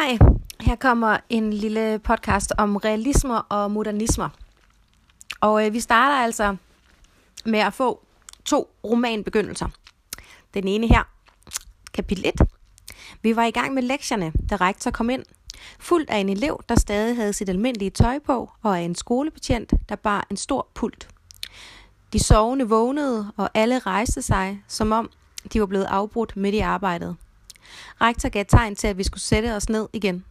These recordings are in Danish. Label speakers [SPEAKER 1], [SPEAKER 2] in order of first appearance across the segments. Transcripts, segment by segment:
[SPEAKER 1] Hej, her kommer en lille podcast om realismer og modernismer. Og øh, vi starter altså med at få to romanbegyndelser. Den ene her, kapitel 1. Vi var i gang med lektierne, da rektor kom ind, fuldt af en elev, der stadig havde sit almindelige tøj på, og af en skolebetjent, der bar en stor pult. De sovende vågnede, og alle rejste sig, som om de var blevet afbrudt midt i arbejdet. Rektor gav tegn til, at vi skulle sætte os ned igen.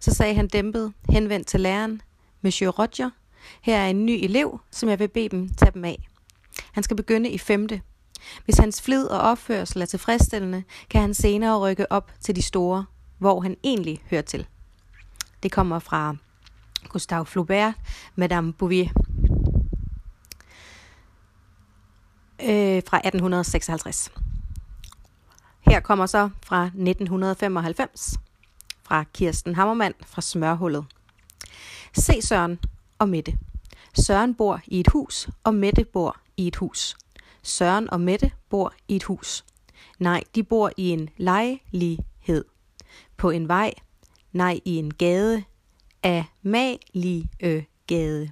[SPEAKER 1] Så sagde han dæmpet, henvendt til læreren, Monsieur Roger, her er en ny elev, som jeg vil bede dem tage dem af. Han skal begynde i femte. Hvis hans flid og opførsel er tilfredsstillende, kan han senere rykke op til de store, hvor han egentlig hører til. Det kommer fra Gustave Flaubert, Madame Bouvier. Øh, fra 1856. Her kommer så fra 1995 fra Kirsten Hammermand fra Smørhullet. Se Søren og Mette. Søren bor i et hus, og Mette bor i et hus. Søren og Mette bor i et hus. Nej, de bor i en lejlighed. På en vej. Nej, i en gade. Af malige gade.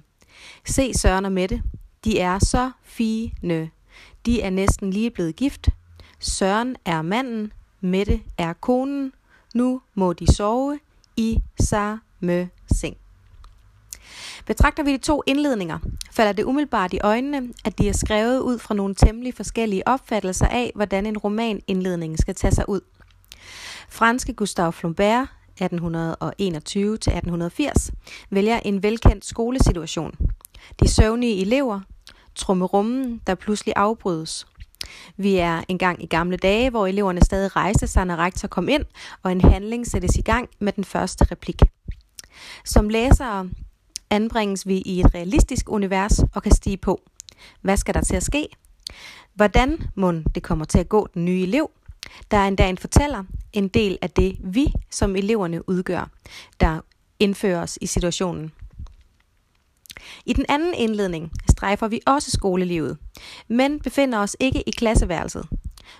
[SPEAKER 1] Se Søren og Mette. De er så fine. De er næsten lige blevet gift. Søren er manden, Mette er konen. Nu må de sove i samme seng. Betragter vi de to indledninger, falder det umiddelbart i øjnene, at de er skrevet ud fra nogle temmelig forskellige opfattelser af, hvordan en roman indledning skal tage sig ud. Franske Gustave Flaubert 1821-1880 vælger en velkendt skolesituation. De søvnige elever, trummerummen, der pludselig afbrydes. Vi er engang i gamle dage, hvor eleverne stadig rejste sig, når rektor kom ind, og en handling sættes i gang med den første replik. Som læsere anbringes vi i et realistisk univers og kan stige på. Hvad skal der til at ske? Hvordan må det kommer til at gå den nye elev? Der er endda en fortæller, en del af det vi som eleverne udgør, der indføres i situationen. I den anden indledning strejfer vi også skolelivet, men befinder os ikke i klasseværelset.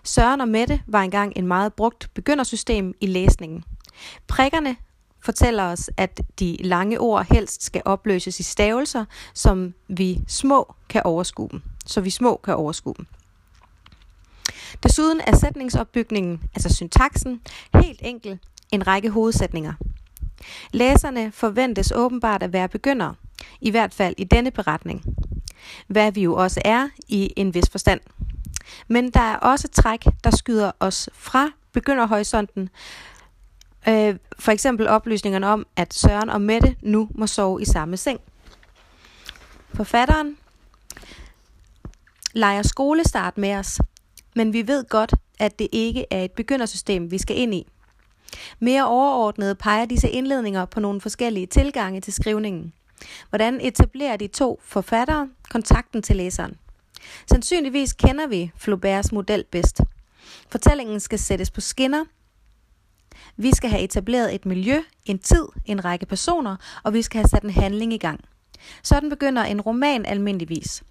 [SPEAKER 1] Søren og Mette var engang en meget brugt begyndersystem i læsningen. Prikkerne fortæller os, at de lange ord helst skal opløses i stavelser, som vi små kan overskue dem. Så vi små kan overskue dem. Desuden er sætningsopbygningen, altså syntaksen, helt enkel en række hovedsætninger. Læserne forventes åbenbart at være begyndere, i hvert fald i denne beretning. Hvad vi jo også er i en vis forstand. Men der er også træk, der skyder os fra begynderhorisonten. Øh, for eksempel oplysningerne om, at Søren og Mette nu må sove i samme seng. Forfatteren leger skolestart med os, men vi ved godt, at det ikke er et begyndersystem, vi skal ind i. Mere overordnet peger disse indledninger på nogle forskellige tilgange til skrivningen. Hvordan etablerer de to forfattere kontakten til læseren? Sandsynligvis kender vi Flauberts model bedst. Fortællingen skal sættes på skinner. Vi skal have etableret et miljø, en tid, en række personer, og vi skal have sat en handling i gang. Sådan begynder en roman almindeligvis.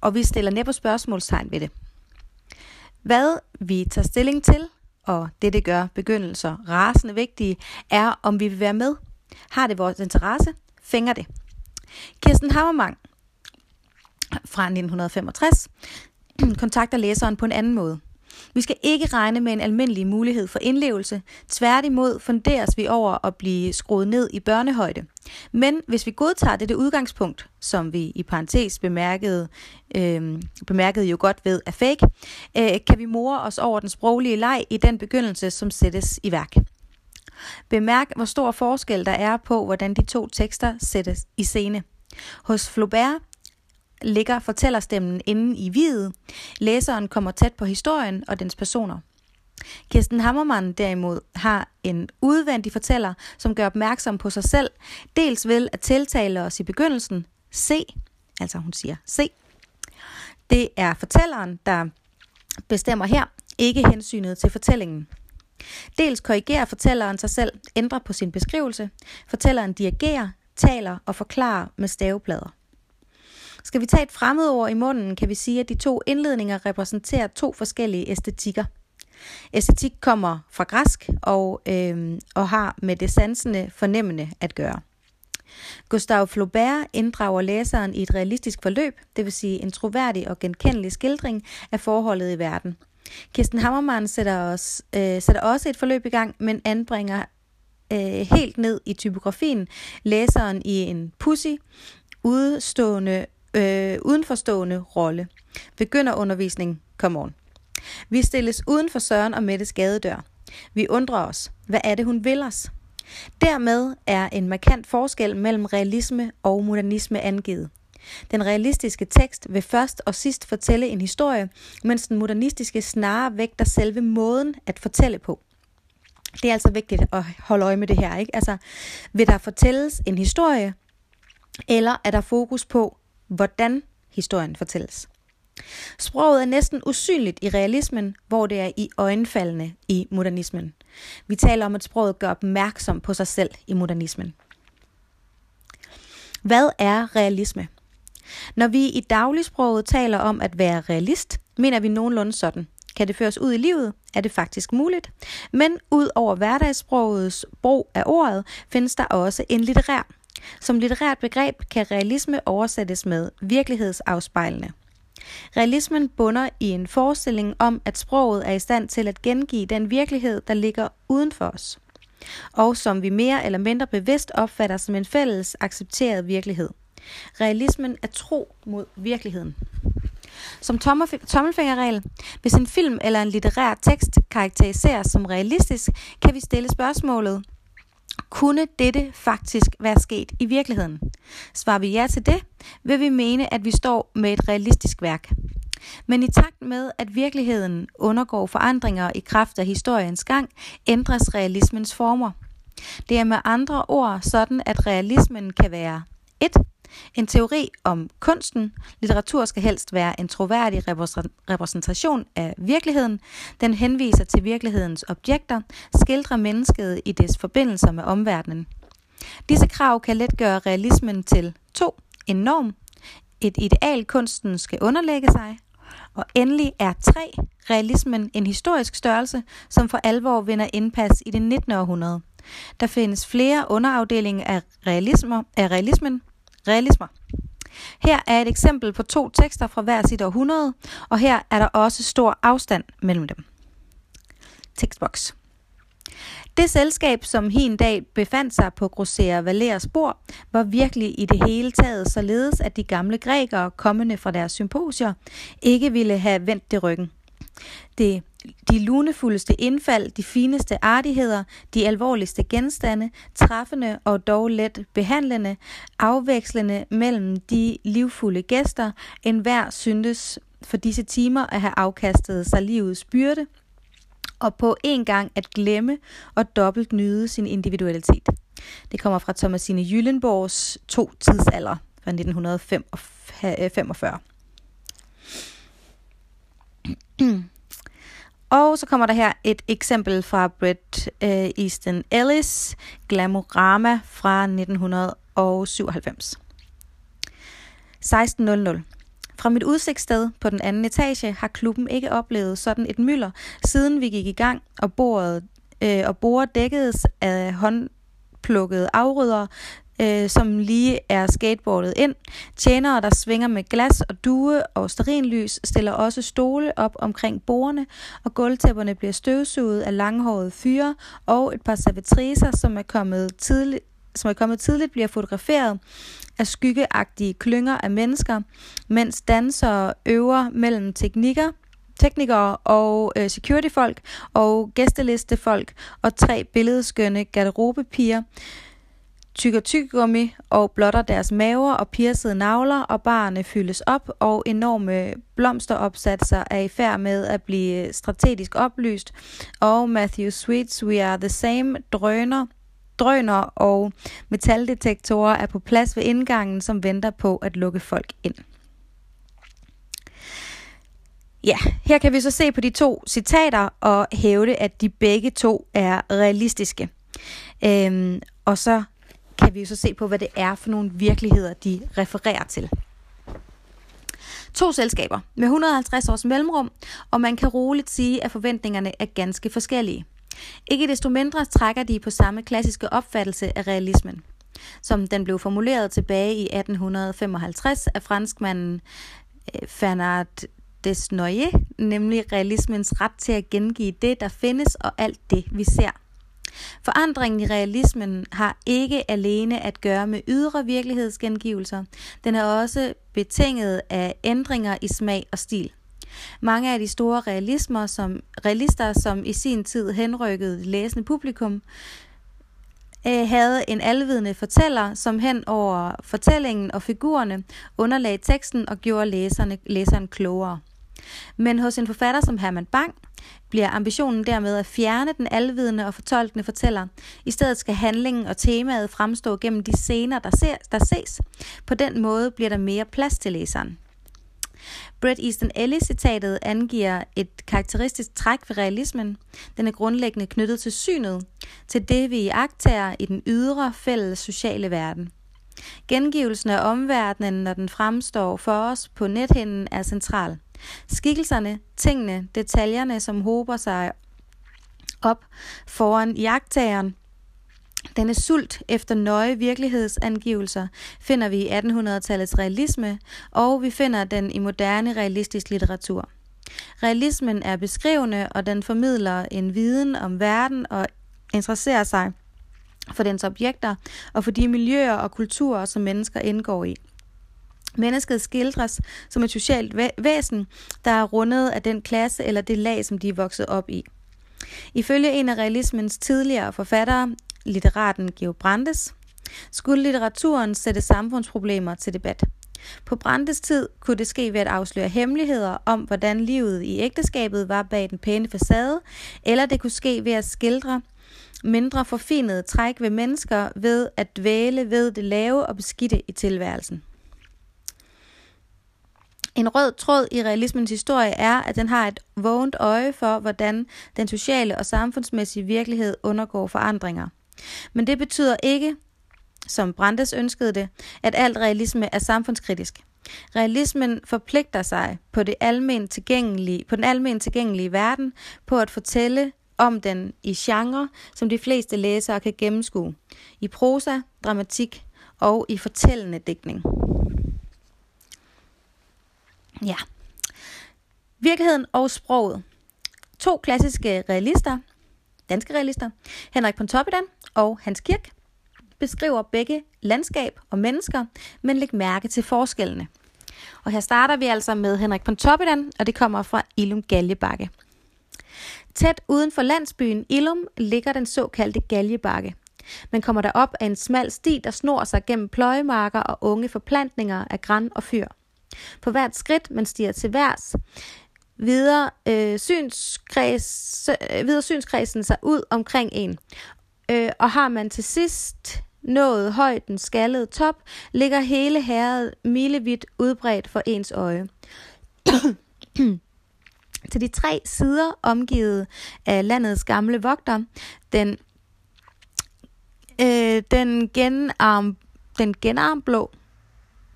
[SPEAKER 1] Og vi stiller næppe spørgsmålstegn ved det. Hvad vi tager stilling til, og det det gør begyndelser rasende vigtige, er om vi vil være med. Har det vores interesse? Fænger det. Kirsten Hammermang fra 1965 kontakter læseren på en anden måde. Vi skal ikke regne med en almindelig mulighed for indlevelse. Tværtimod funderes vi over at blive skruet ned i børnehøjde. Men hvis vi godtager dette udgangspunkt, som vi i parentes bemærkede, øh, bemærkede jo godt ved er fake, øh, kan vi more os over den sproglige leg i den begyndelse, som sættes i værk. Bemærk, hvor stor forskel der er på, hvordan de to tekster sættes i scene. Hos Flaubert ligger fortællerstemmen inde i videt. Læseren kommer tæt på historien og dens personer. Kirsten Hammermann derimod har en udvendig fortæller, som gør opmærksom på sig selv, dels ved at tiltale os i begyndelsen, se, altså hun siger se. Det er fortælleren, der bestemmer her, ikke hensynet til fortællingen. Dels korrigerer fortælleren sig selv, ændrer på sin beskrivelse. Fortælleren dirigerer, taler og forklarer med staveplader. Skal vi tage et fremmedord i munden, kan vi sige, at de to indledninger repræsenterer to forskellige æstetikker. Æstetik kommer fra græsk og, øh, og har med det sansende fornemmende at gøre. Gustave Flaubert inddrager læseren i et realistisk forløb, det vil sige en troværdig og genkendelig skildring af forholdet i verden. Kirsten Hammermann sætter, os, øh, sætter også et forløb i gang, men anbringer øh, helt ned i typografien læseren i en pussy, udstående, øh, udenforstående rolle. Begynder undervisning, come on. Vi stilles uden for Søren og Mettes gadedør. Vi undrer os. Hvad er det, hun vil os? Dermed er en markant forskel mellem realisme og modernisme angivet. Den realistiske tekst vil først og sidst fortælle en historie, mens den modernistiske snarere vægter selve måden at fortælle på. Det er altså vigtigt at holde øje med det her. Ikke? Altså, vil der fortælles en historie, eller er der fokus på, hvordan historien fortælles? Sproget er næsten usynligt i realismen, hvor det er i øjenfaldene i modernismen. Vi taler om, at sproget gør opmærksom på sig selv i modernismen. Hvad er realisme? Når vi i dagligsproget taler om at være realist, mener vi nogenlunde sådan. Kan det føres ud i livet, er det faktisk muligt. Men ud over hverdagssprogets brug af ordet, findes der også en litterær. Som litterært begreb kan realisme oversættes med virkelighedsafspejlende. Realismen bunder i en forestilling om, at sproget er i stand til at gengive den virkelighed, der ligger uden for os, og som vi mere eller mindre bevidst opfatter som en fælles accepteret virkelighed. Realismen er tro mod virkeligheden. Som tommelfingerregel, hvis en film eller en litterær tekst karakteriseres som realistisk, kan vi stille spørgsmålet, kunne dette faktisk være sket i virkeligheden? Svarer vi ja til det, vil vi mene, at vi står med et realistisk værk. Men i takt med, at virkeligheden undergår forandringer i kraft af historiens gang, ændres realismens former. Det er med andre ord sådan, at realismen kan være 1. En teori om kunsten. Litteratur skal helst være en troværdig repræsentation af virkeligheden. Den henviser til virkelighedens objekter, skildrer mennesket i dets forbindelser med omverdenen. Disse krav kan let gøre realismen til 2. En norm. Et ideal kunsten skal underlægge sig. Og endelig er 3. Realismen en historisk størrelse, som for alvor vinder indpas i det 19. århundrede. Der findes flere underafdelinger af, realismer, af realismen, realismer. Her er et eksempel på to tekster fra hver sit århundrede, og her er der også stor afstand mellem dem. Tekstboks. Det selskab, som hin dag befandt sig på Grosser Valers bord, var virkelig i det hele taget således, at de gamle grækere, kommende fra deres symposier, ikke ville have vendt det ryggen. Det de lunefuldeste indfald, de fineste artigheder, de alvorligste genstande, træffende og dog let behandlende, afvekslende mellem de livfulde gæster, enhver syntes for disse timer at have afkastet sig livets byrde, og på en gang at glemme og dobbelt nyde sin individualitet. Det kommer fra Thomasine Jyllenborgs To tidsalder fra 1945. Og så kommer der her et eksempel fra Bret øh, Easton Ellis, Glamorama fra 1997. 16.00. Fra mit udsigtssted på den anden etage har klubben ikke oplevet sådan et mylder, siden vi gik i gang, og bordet øh, og bordet dækkedes af håndplukkede afrydere, øh, som lige er skateboardet ind. Tjenere, der svinger med glas og due og sterinlys, stiller også stole op omkring bordene, og gulvtæpperne bliver støvsuget af langhårede fyre, og et par servitriser, som er kommet tidligt som er kommet tidligt, bliver fotograferet af skyggeagtige klynger af mennesker, mens dansere øver mellem teknikker, teknikere og øh, securityfolk og gæstelistefolk og tre billedskønne garderobepiger tykker tyggegummi og blotter deres maver og piercede navler, og barerne fyldes op, og enorme blomsteropsatser er i færd med at blive strategisk oplyst, og Matthew Sweets We Are The Same drøner drøner og metaldetektorer er på plads ved indgangen, som venter på at lukke folk ind. Ja, her kan vi så se på de to citater og hævde, at de begge to er realistiske. Øhm, og så kan vi jo så se på, hvad det er for nogle virkeligheder, de refererer til. To selskaber med 150 års mellemrum, og man kan roligt sige, at forventningerne er ganske forskellige. Ikke desto mindre trækker de på samme klassiske opfattelse af realismen, som den blev formuleret tilbage i 1855 af franskmanden øh, Fernand Desnoyers, nemlig realismens ret til at gengive det, der findes og alt det, vi ser. Forandringen i realismen har ikke alene at gøre med ydre virkelighedsgengivelser, den er også betinget af ændringer i smag og stil. Mange af de store realismer, som, realister, som i sin tid henrykkede læsende publikum, øh, havde en alvidende fortæller, som hen over fortællingen og figurerne underlagde teksten og gjorde læserne, læseren klogere. Men hos en forfatter som Herman Bang bliver ambitionen dermed at fjerne den alvidende og fortolkende fortæller. I stedet skal handlingen og temaet fremstå gennem de scener, der, ser, der ses. På den måde bliver der mere plads til læseren. Bret Easton Ellis-citatet angiver et karakteristisk træk ved realismen. Den er grundlæggende knyttet til synet, til det vi iagtager i den ydre fælles sociale verden. Gengivelsen af omverdenen, når den fremstår for os på nethinden, er central. Skikkelserne, tingene, detaljerne, som hober sig op foran jagttageren, denne sult efter nøje virkelighedsangivelser finder vi i 1800-tallets realisme, og vi finder den i moderne realistisk litteratur. Realismen er beskrivende, og den formidler en viden om verden og interesserer sig for dens objekter og for de miljøer og kulturer, som mennesker indgår i. Mennesket skildres som et socialt væsen, der er rundet af den klasse eller det lag, som de er vokset op i. Ifølge en af realismens tidligere forfattere, litteraten Georg Brandes, skulle litteraturen sætte samfundsproblemer til debat. På Brandes tid kunne det ske ved at afsløre hemmeligheder om, hvordan livet i ægteskabet var bag den pæne facade, eller det kunne ske ved at skildre mindre forfinede træk ved mennesker ved at dvæle ved det lave og beskidte i tilværelsen. En rød tråd i realismens historie er, at den har et vågent øje for, hvordan den sociale og samfundsmæssige virkelighed undergår forandringer. Men det betyder ikke, som Brandes ønskede det, at alt realisme er samfundskritisk. Realismen forpligter sig på, det almen tilgængelige, på den almen tilgængelige verden på at fortælle om den i genre, som de fleste læsere kan gennemskue. I prosa, dramatik og i fortællende digtning. Ja. Virkeligheden og sproget. To klassiske realister, danske realister, Henrik Pontoppidan og Hans Kirk, beskriver begge landskab og mennesker, men læg mærke til forskellene. Og her starter vi altså med Henrik Pontoppidan, og det kommer fra Ilum Galjebakke. Tæt uden for landsbyen Ilum ligger den såkaldte Galjebakke. Man kommer derop af en smal sti, der snor sig gennem pløjemarker og unge forplantninger af græn og fyr. På hvert skridt, man stiger til værs, videre, øh, synskreds, øh, videre synskredsen sig ud omkring en. Øh, og har man til sidst nået højden skallede top, ligger hele herret milevidt udbredt for ens øje. til de tre sider omgivet af landets gamle vogter, den, øh, den genarm, den genarmblå,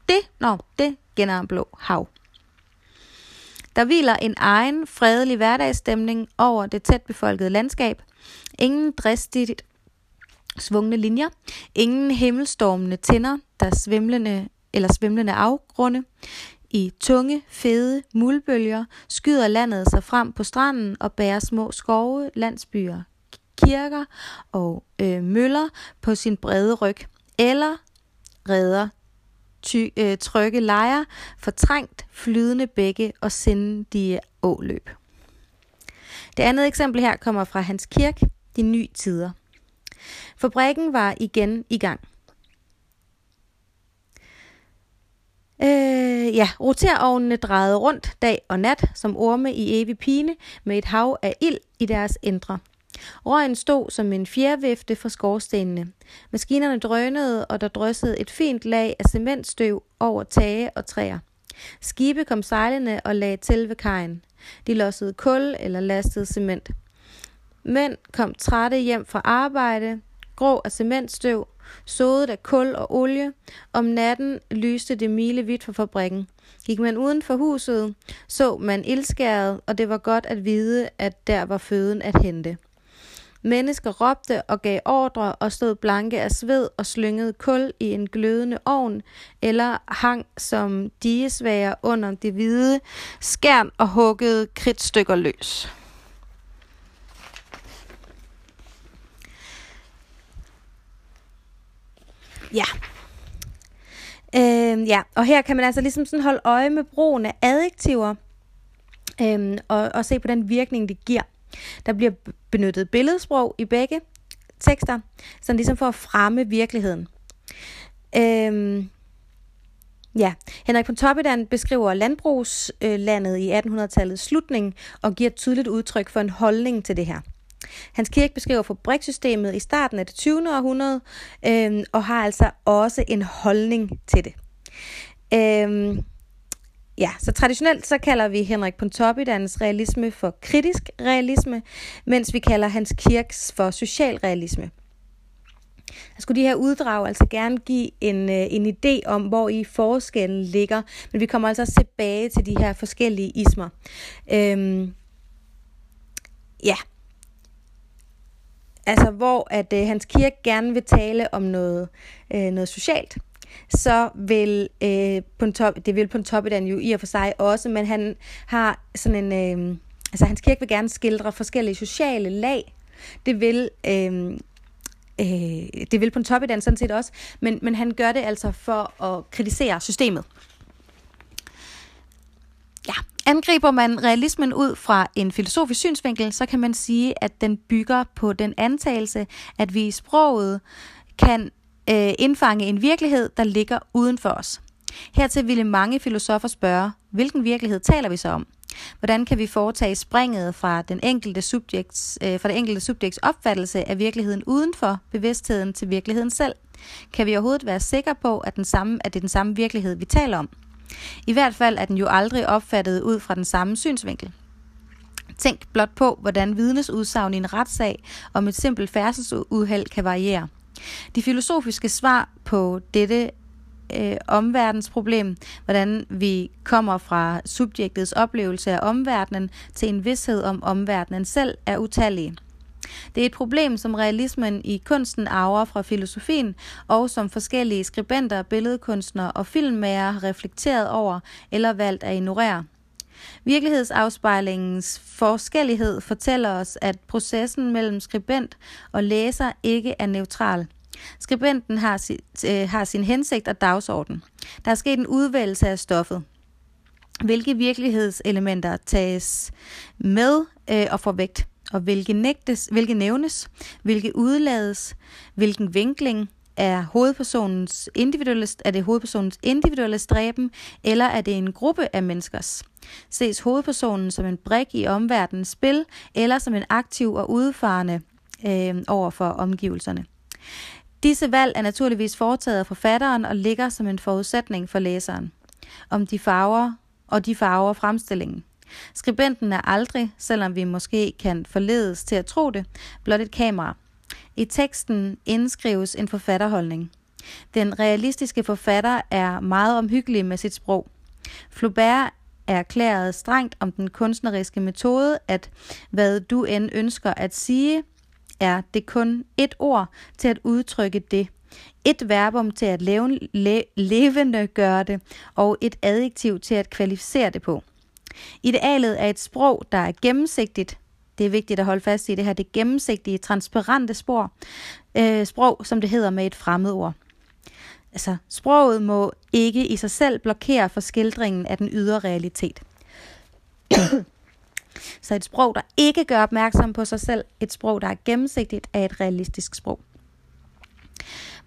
[SPEAKER 1] det, nå, det Blå hav. Der hviler en egen fredelig hverdagsstemning over det tæt befolkede landskab. Ingen dristigt svungne linjer, ingen himmelstormende tænder, der svimlende eller svimlende afgrunde. I tunge, fede mulbølger skyder landet sig frem på stranden og bærer små skove, landsbyer, kirker og øh, møller på sin brede ryg, eller redder ty, øh, trygge lejer, fortrængt flydende bække og sindige åløb. Det andet eksempel her kommer fra Hans Kirk, De Nye Tider. Fabrikken var igen i gang. Øh, ja, roterovnene drejede rundt dag og nat som orme i evig pine med et hav af ild i deres indre. Røgen stod som en fjervifte fra skorstenene. Maskinerne drønede, og der dryssede et fint lag af cementstøv over tage og træer. Skibe kom sejlende og lagde til ved kajen. De lossede kul eller lastede cement. Mænd kom trætte hjem fra arbejde, grå af cementstøv, sådet af kul og olie. Om natten lyste det milevidt fra fabrikken. Gik man uden for huset, så man ildskæret, og det var godt at vide, at der var føden at hente. Mennesker råbte og gav ordre og stod blanke af sved og slyngede kul i en glødende ovn, eller hang som digesvager under det hvide skærn og huggede kridtstykker løs. Ja. Øhm, ja, og her kan man altså ligesom sådan holde øje med brugen af adjektiver øhm, og, og se på den virkning, det giver. Der bliver benyttet billedsprog i begge tekster, sådan ligesom for at fremme virkeligheden. Øhm, ja, Henrik Pontoppidan beskriver landbrugslandet øh, i 1800-tallets slutning og giver et tydeligt udtryk for en holdning til det her. Hans kirke beskriver fabrikssystemet i starten af det 20. århundrede, øhm, og har altså også en holdning til det. Øhm, Ja, så traditionelt så kalder vi Henrik Pontoppidans realisme for kritisk realisme, mens vi kalder hans kirks for socialrealisme. Jeg skulle de her uddrag altså gerne give en, øh, en idé om, hvor i forskellen ligger, men vi kommer altså tilbage til de her forskellige ismer. Øhm, ja, altså hvor at øh, hans kirke gerne vil tale om noget, øh, noget socialt, så vil øh, Pontop, det vil Pontoppidan jo i og for sig også, men han har sådan en, øh, altså hans kirke vil gerne skildre forskellige sociale lag. Det vil, øh, øh, det vil Pontoppidan sådan set også, men, men han gør det altså for at kritisere systemet. Ja, angriber man realismen ud fra en filosofisk synsvinkel, så kan man sige, at den bygger på den antagelse, at vi i sproget kan øh, indfange en virkelighed, der ligger uden for os. Hertil ville mange filosofer spørge, hvilken virkelighed taler vi så om? Hvordan kan vi foretage springet fra, den enkelte subjekts, øh, fra det enkelte subjekts opfattelse af virkeligheden uden for bevidstheden til virkeligheden selv? Kan vi overhovedet være sikre på, at, den samme, at det er den samme virkelighed, vi taler om? I hvert fald er den jo aldrig opfattet ud fra den samme synsvinkel. Tænk blot på, hvordan vidnes udsagn i en retssag om et simpelt færdselsuheld kan variere. De filosofiske svar på dette øh, omverdensproblem, hvordan vi kommer fra subjektets oplevelse af omverdenen til en vidshed om omverdenen selv, er utallige. Det er et problem, som realismen i kunsten arver fra filosofien, og som forskellige skribenter, billedkunstnere og filmmager har reflekteret over eller valgt at ignorere. Virkelighedsafspejlingens forskellighed fortæller os, at processen mellem skribent og læser ikke er neutral. Skribenten har, sit, øh, har sin hensigt og dagsorden. Der er sket en udvælgelse af stoffet. Hvilke virkelighedselementer tages med øh, og får vægt, og hvilke, nægtes, hvilke nævnes, hvilke udlades, hvilken vinkling, er hovedpersonens individuelle, er det hovedpersonens individuelle stræben, eller er det en gruppe af menneskers? Ses hovedpersonen som en brik i omverdenens spil, eller som en aktiv og udfarende øh, over for omgivelserne? Disse valg er naturligvis foretaget af forfatteren og ligger som en forudsætning for læseren. Om de farver og de farver fremstillingen. Skribenten er aldrig, selvom vi måske kan forledes til at tro det, blot et kamera. I teksten indskrives en forfatterholdning. Den realistiske forfatter er meget omhyggelig med sit sprog. Flaubert er erklæret strengt om den kunstneriske metode, at hvad du end ønsker at sige, er det kun et ord til at udtrykke det. Et verbum til at leve, le, levende gøre det, og et adjektiv til at kvalificere det på. Idealet er et sprog, der er gennemsigtigt. Det er vigtigt at holde fast i det her, det gennemsigtige, transparente spor, øh, sprog, som det hedder med et fremmedord. Altså, sproget må ikke i sig selv blokere for skildringen af den ydre realitet. Så et sprog, der ikke gør opmærksom på sig selv, et sprog, der er gennemsigtigt, er et realistisk sprog.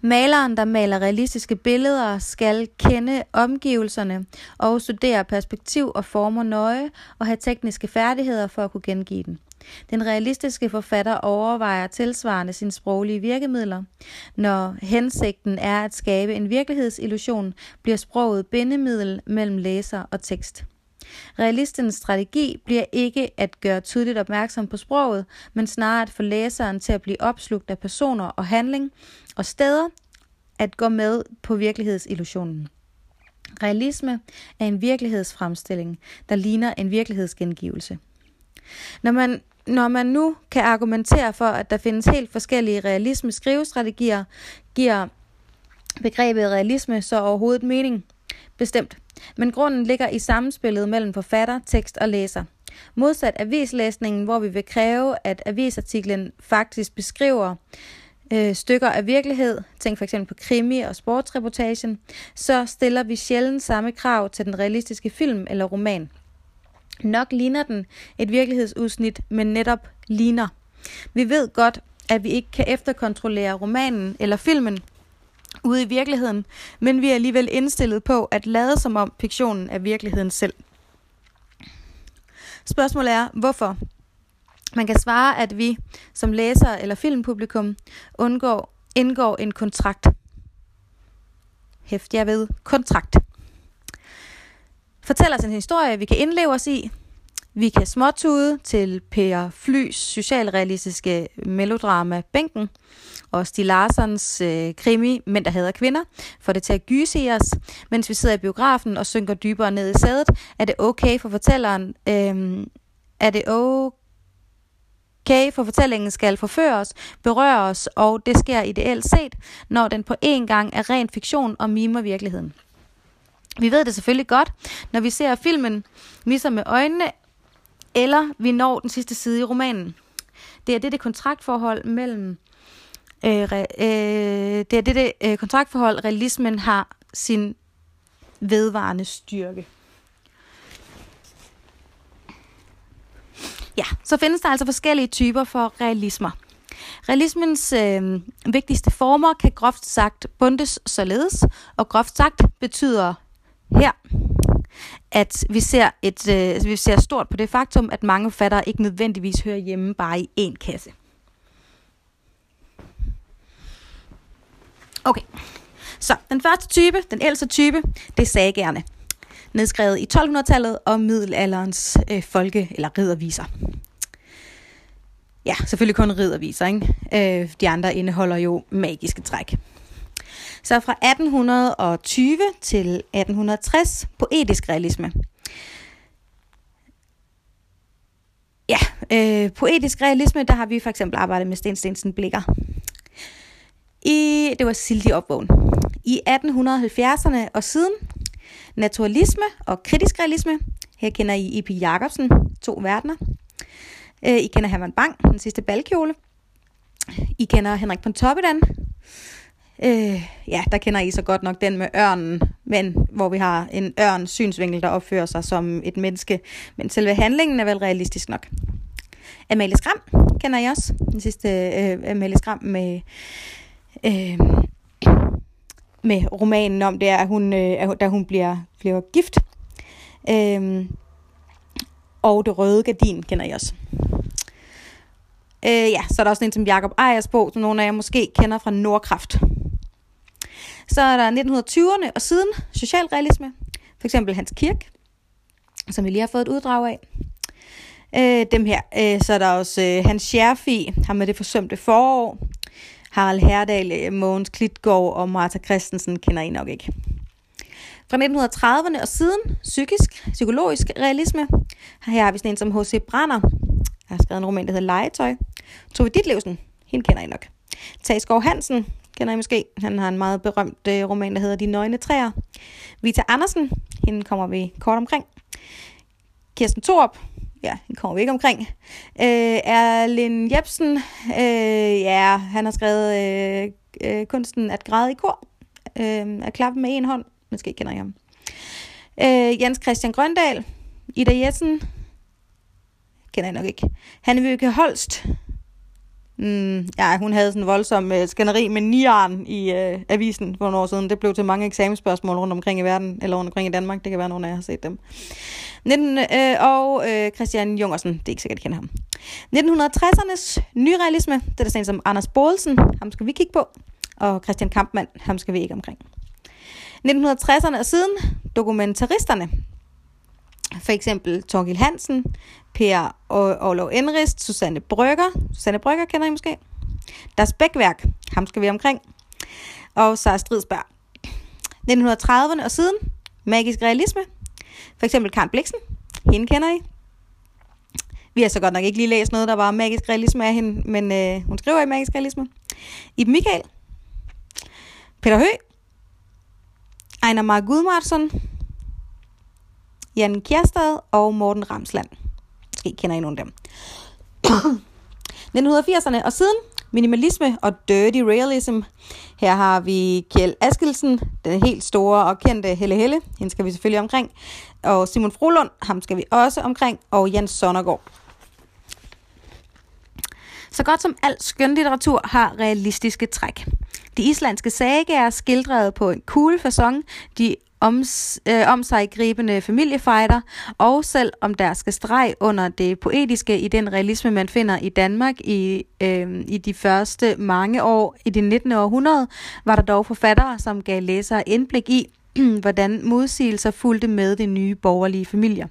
[SPEAKER 1] Maleren, der maler realistiske billeder, skal kende omgivelserne og studere perspektiv og former nøje og have tekniske færdigheder for at kunne gengive den. Den realistiske forfatter overvejer tilsvarende sine sproglige virkemidler. Når hensigten er at skabe en virkelighedsillusion, bliver sproget bindemiddel mellem læser og tekst. Realistens strategi bliver ikke at gøre tydeligt opmærksom på sproget, men snarere at få læseren til at blive opslugt af personer og handling og steder, at gå med på virkelighedsillusionen. Realisme er en virkelighedsfremstilling, der ligner en virkelighedsgengivelse. Når man, når man nu kan argumentere for, at der findes helt forskellige realisme skrivestrategier, giver begrebet realisme så overhovedet mening? Bestemt. Men grunden ligger i samspillet mellem forfatter, tekst og læser. Modsat avislæsningen, hvor vi vil kræve, at avisartiklen faktisk beskriver øh, stykker af virkelighed, tænk for eksempel på krimi og sportsreportagen, så stiller vi sjældent samme krav til den realistiske film eller roman. Nok ligner den et virkelighedsudsnit, men netop ligner. Vi ved godt, at vi ikke kan efterkontrollere romanen eller filmen ude i virkeligheden, men vi er alligevel indstillet på at lade som om fiktionen er virkeligheden selv. Spørgsmålet er, hvorfor? Man kan svare, at vi som læser eller filmpublikum undgår, indgår en kontrakt. Hæft jeg ved, kontrakt. Fortæl os en historie, vi kan indleve os i. Vi kan småtude til Per Flys socialrealistiske melodrama Bænken og Stig Larsens øh, krimi Mænd, der hader kvinder, for det til at gyse i os. Mens vi sidder i biografen og synker dybere ned i sædet, er det okay for fortælleren, øh, er det okay Okay, for fortællingen skal forføre os, berøre os, og det sker ideelt set, når den på én gang er ren fiktion og mimer virkeligheden. Vi ved det selvfølgelig godt, når vi ser filmen misser med øjnene, eller vi når den sidste side i romanen. Det er det, det kontraktforhold mellem øh, øh, det er det, det øh, kontraktforhold, realismen har sin vedvarende styrke. Ja, så findes der altså forskellige typer for realismer. Realismens øh, vigtigste former kan groft sagt bundes således, og groft sagt betyder her, at vi ser, et, øh, vi ser stort på det faktum, at mange fattere ikke nødvendigvis hører hjemme bare i én kasse. Okay, så den første type, den ældste type, det er sagerne nedskrevet i 1200-tallet og middelalderens øh, folke- eller ridderviser. Ja, selvfølgelig kun ridderviser, ikke? Øh, de andre indeholder jo magiske træk. Så fra 1820 til 1860 poetisk realisme. Ja, øh, poetisk realisme, der har vi for eksempel arbejdet med Sten Stensen Blikker. I, det var Sildi Opvågen. I 1870'erne og siden naturalisme og kritisk realisme. Her kender I E.P. Jacobsen, to verdener. Øh, I kender Herman Bang, den sidste balkjole. I kender Henrik Pontoppidan. Øh, ja, der kender I så godt nok den med ørnen, men hvor vi har en ørn synsvinkel, der opfører sig som et menneske. Men selve handlingen er vel realistisk nok. Amalie Skram kender I også. Den sidste øh, Amalie Skram med øh, med romanen om, det er, at hun, øh, da hun bliver, bliver gift. Øhm, og Det Røde Gardin kender jeg også. Øh, ja, så er der også en som Jakob Ejers bog, som nogle af jer måske kender fra Nordkraft. Så er der 1920'erne og siden socialrealisme. For eksempel Hans Kirk, som vi lige har fået et uddrag af. Øh, dem her. Øh, så er der også øh, Hans Scherfi, ham med det forsømte forår. Harald Herdal, øh, Mogens Klitgaard og Martha Christensen kender I nok ikke. Fra 1930'erne og siden, psykisk, psykologisk realisme. Her har vi sådan en som H.C. Brander, der har skrevet en roman, der hedder Legetøj. Tove Ditlevsen, hende kender I nok. Tage Hansen, kender I måske. Han har en meget berømt øh, roman, der hedder De Nøgne Træer. Vita Andersen, hende kommer vi kort omkring. Kirsten Thorup, ja, den kommer vi ikke omkring. Øh, Erlin Jebsen, øh, ja, han har skrevet øh, øh, kunsten at græde i kor. Øh, at klappe med en hånd. Måske kender jeg ham. Øh, Jens Christian Grøndal, Ida Jessen, kender jeg nok ikke. Hanne Vøke Holst, Mm, ja, hun havde sådan en voldsom øh, skænderi med nieren i øh, avisen for nogle år siden. Det blev til mange eksamensspørgsmål rundt omkring i verden, eller rundt omkring i Danmark. Det kan være, nogen af jer har set dem. 19, øh, og øh, Christian Jungersen, det er ikke sikkert, at kender ham. 1960'ernes nyrealisme, det er der sådan som Anders Bådelsen, ham skal vi kigge på. Og Christian Kampmann, ham skal vi ikke omkring. 1960'erne og siden, dokumentaristerne for eksempel Torgild Hansen, Per Olof Enrist, Susanne Brygger. Susanne Brygger kender I måske. Deres Bækværk, ham skal vi omkring. Og Sara Stridsberg. 1930'erne og siden, magisk realisme. For eksempel Karen Bliksen, hende kender I. Vi har så godt nok ikke lige læst noget, der var magisk realisme af hende, men øh, hun skriver i magisk realisme. Iben Michael, Peter Hø, Ejner Mark Gudmartsson, Jan Kjærstad og Morten Ramsland. Måske kender I nogle af dem. 1980'erne og siden, minimalisme og dirty realism. Her har vi Kjell Askelsen, den helt store og kendte Helle Helle. Hende skal vi selvfølgelig omkring. Og Simon Frolund, ham skal vi også omkring. Og Jens Sonnergaard. Så godt som al skønlitteratur har realistiske træk. De islandske sagaer skildrede skildret på en cool façon. De om, øh, om sig gribende familiefejder, og selv om der skal streg under det poetiske i den realisme, man finder i Danmark i, øh, i de første mange år i det 19. århundrede, var der dog forfattere, som gav læsere indblik i, hvordan modsigelser fulgte med de nye borgerlige familier.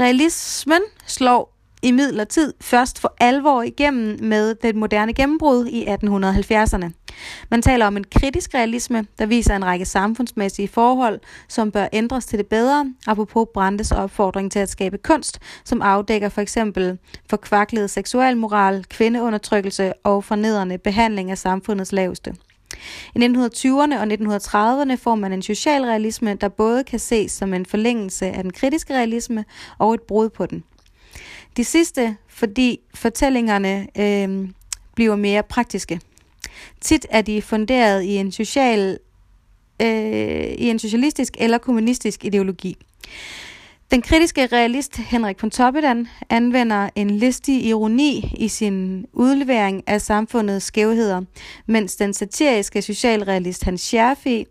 [SPEAKER 1] Realismen slår i midlertid først for alvor igennem med det moderne gennembrud i 1870'erne. Man taler om en kritisk realisme, der viser en række samfundsmæssige forhold, som bør ændres til det bedre, apropos Brandes opfordring til at skabe kunst, som afdækker for eksempel forkvaklet seksualmoral, kvindeundertrykkelse og fornedrende behandling af samfundets laveste. I 1920'erne og 1930'erne får man en socialrealisme, der både kan ses som en forlængelse af den kritiske realisme og et brud på den. De sidste, fordi fortællingerne øh, bliver mere praktiske. Tit er de funderet i en social øh, i en socialistisk eller kommunistisk ideologi. Den kritiske realist Henrik von Toppedan anvender en listig ironi i sin udlevering af samfundets skævheder, mens den satiriske socialrealist Hans Scherfi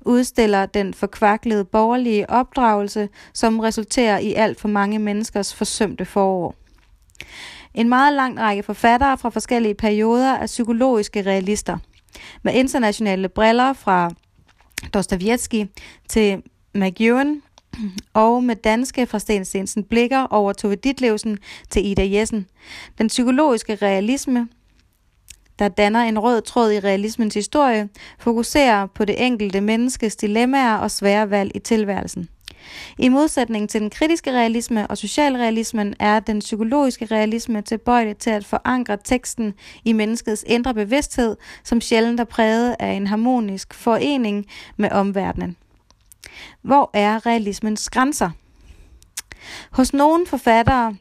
[SPEAKER 1] udstiller den forkvaklede borgerlige opdragelse, som resulterer i alt for mange menneskers forsømte forår. En meget lang række forfattere fra forskellige perioder er psykologiske realister. Med internationale briller fra Dostoyevsky til McEwan og med danske fra Sten Stensen Blikker over Tove Ditlevsen til Ida Jessen. Den psykologiske realisme der danner en rød tråd i realismens historie, fokuserer på det enkelte menneskes dilemmaer og svære valg i tilværelsen. I modsætning til den kritiske realisme og socialrealismen er den psykologiske realisme tilbøjelig til at forankre teksten i menneskets indre bevidsthed, som sjældent er præget af en harmonisk forening med omverdenen. Hvor er realismens grænser? Hos nogle forfattere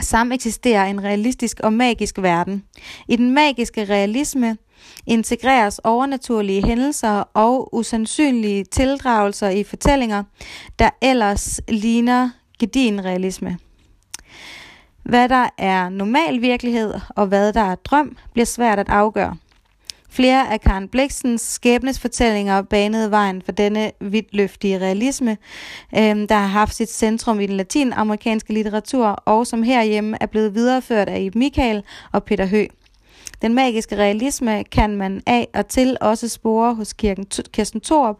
[SPEAKER 1] sameksisterer eksisterer en realistisk og magisk verden. I den magiske realisme integreres overnaturlige hændelser og usandsynlige tildragelser i fortællinger, der ellers ligner gedin realisme. Hvad der er normal virkelighed og hvad der er drøm, bliver svært at afgøre. Flere af Karen Bliksens skæbnesfortællinger banede vejen for denne vidtløftige realisme, øh, der har haft sit centrum i den latinamerikanske litteratur, og som herhjemme er blevet videreført af Ib Michael og Peter Hø. Den magiske realisme kan man af og til også spore hos kirken, Kirsten Thorup,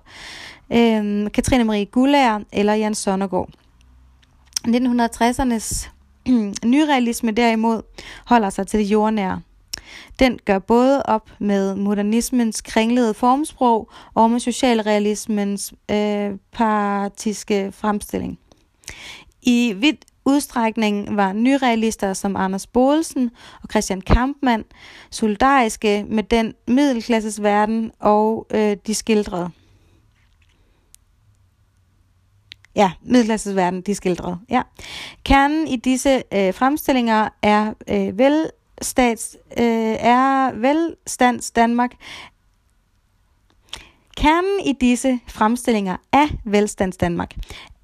[SPEAKER 1] øh, Katrine Marie Gullager eller Jan Sonnergaard. 1960'ernes nyrealisme derimod holder sig til det jordnære. Den gør både op med modernismens kringlede formsprog og med socialrealismens øh, partiske fremstilling. I vidt udstrækning var nyrealister som Anders Bolsen og Christian Kampmann solidariske med den middelklasses verden og øh, de skildrede. Ja, middelklasses verden, de skildrede. Ja. Kernen i disse øh, fremstillinger er øh, vel stats, øh, er velstands Danmark. Kernen i disse fremstillinger af velstands Danmark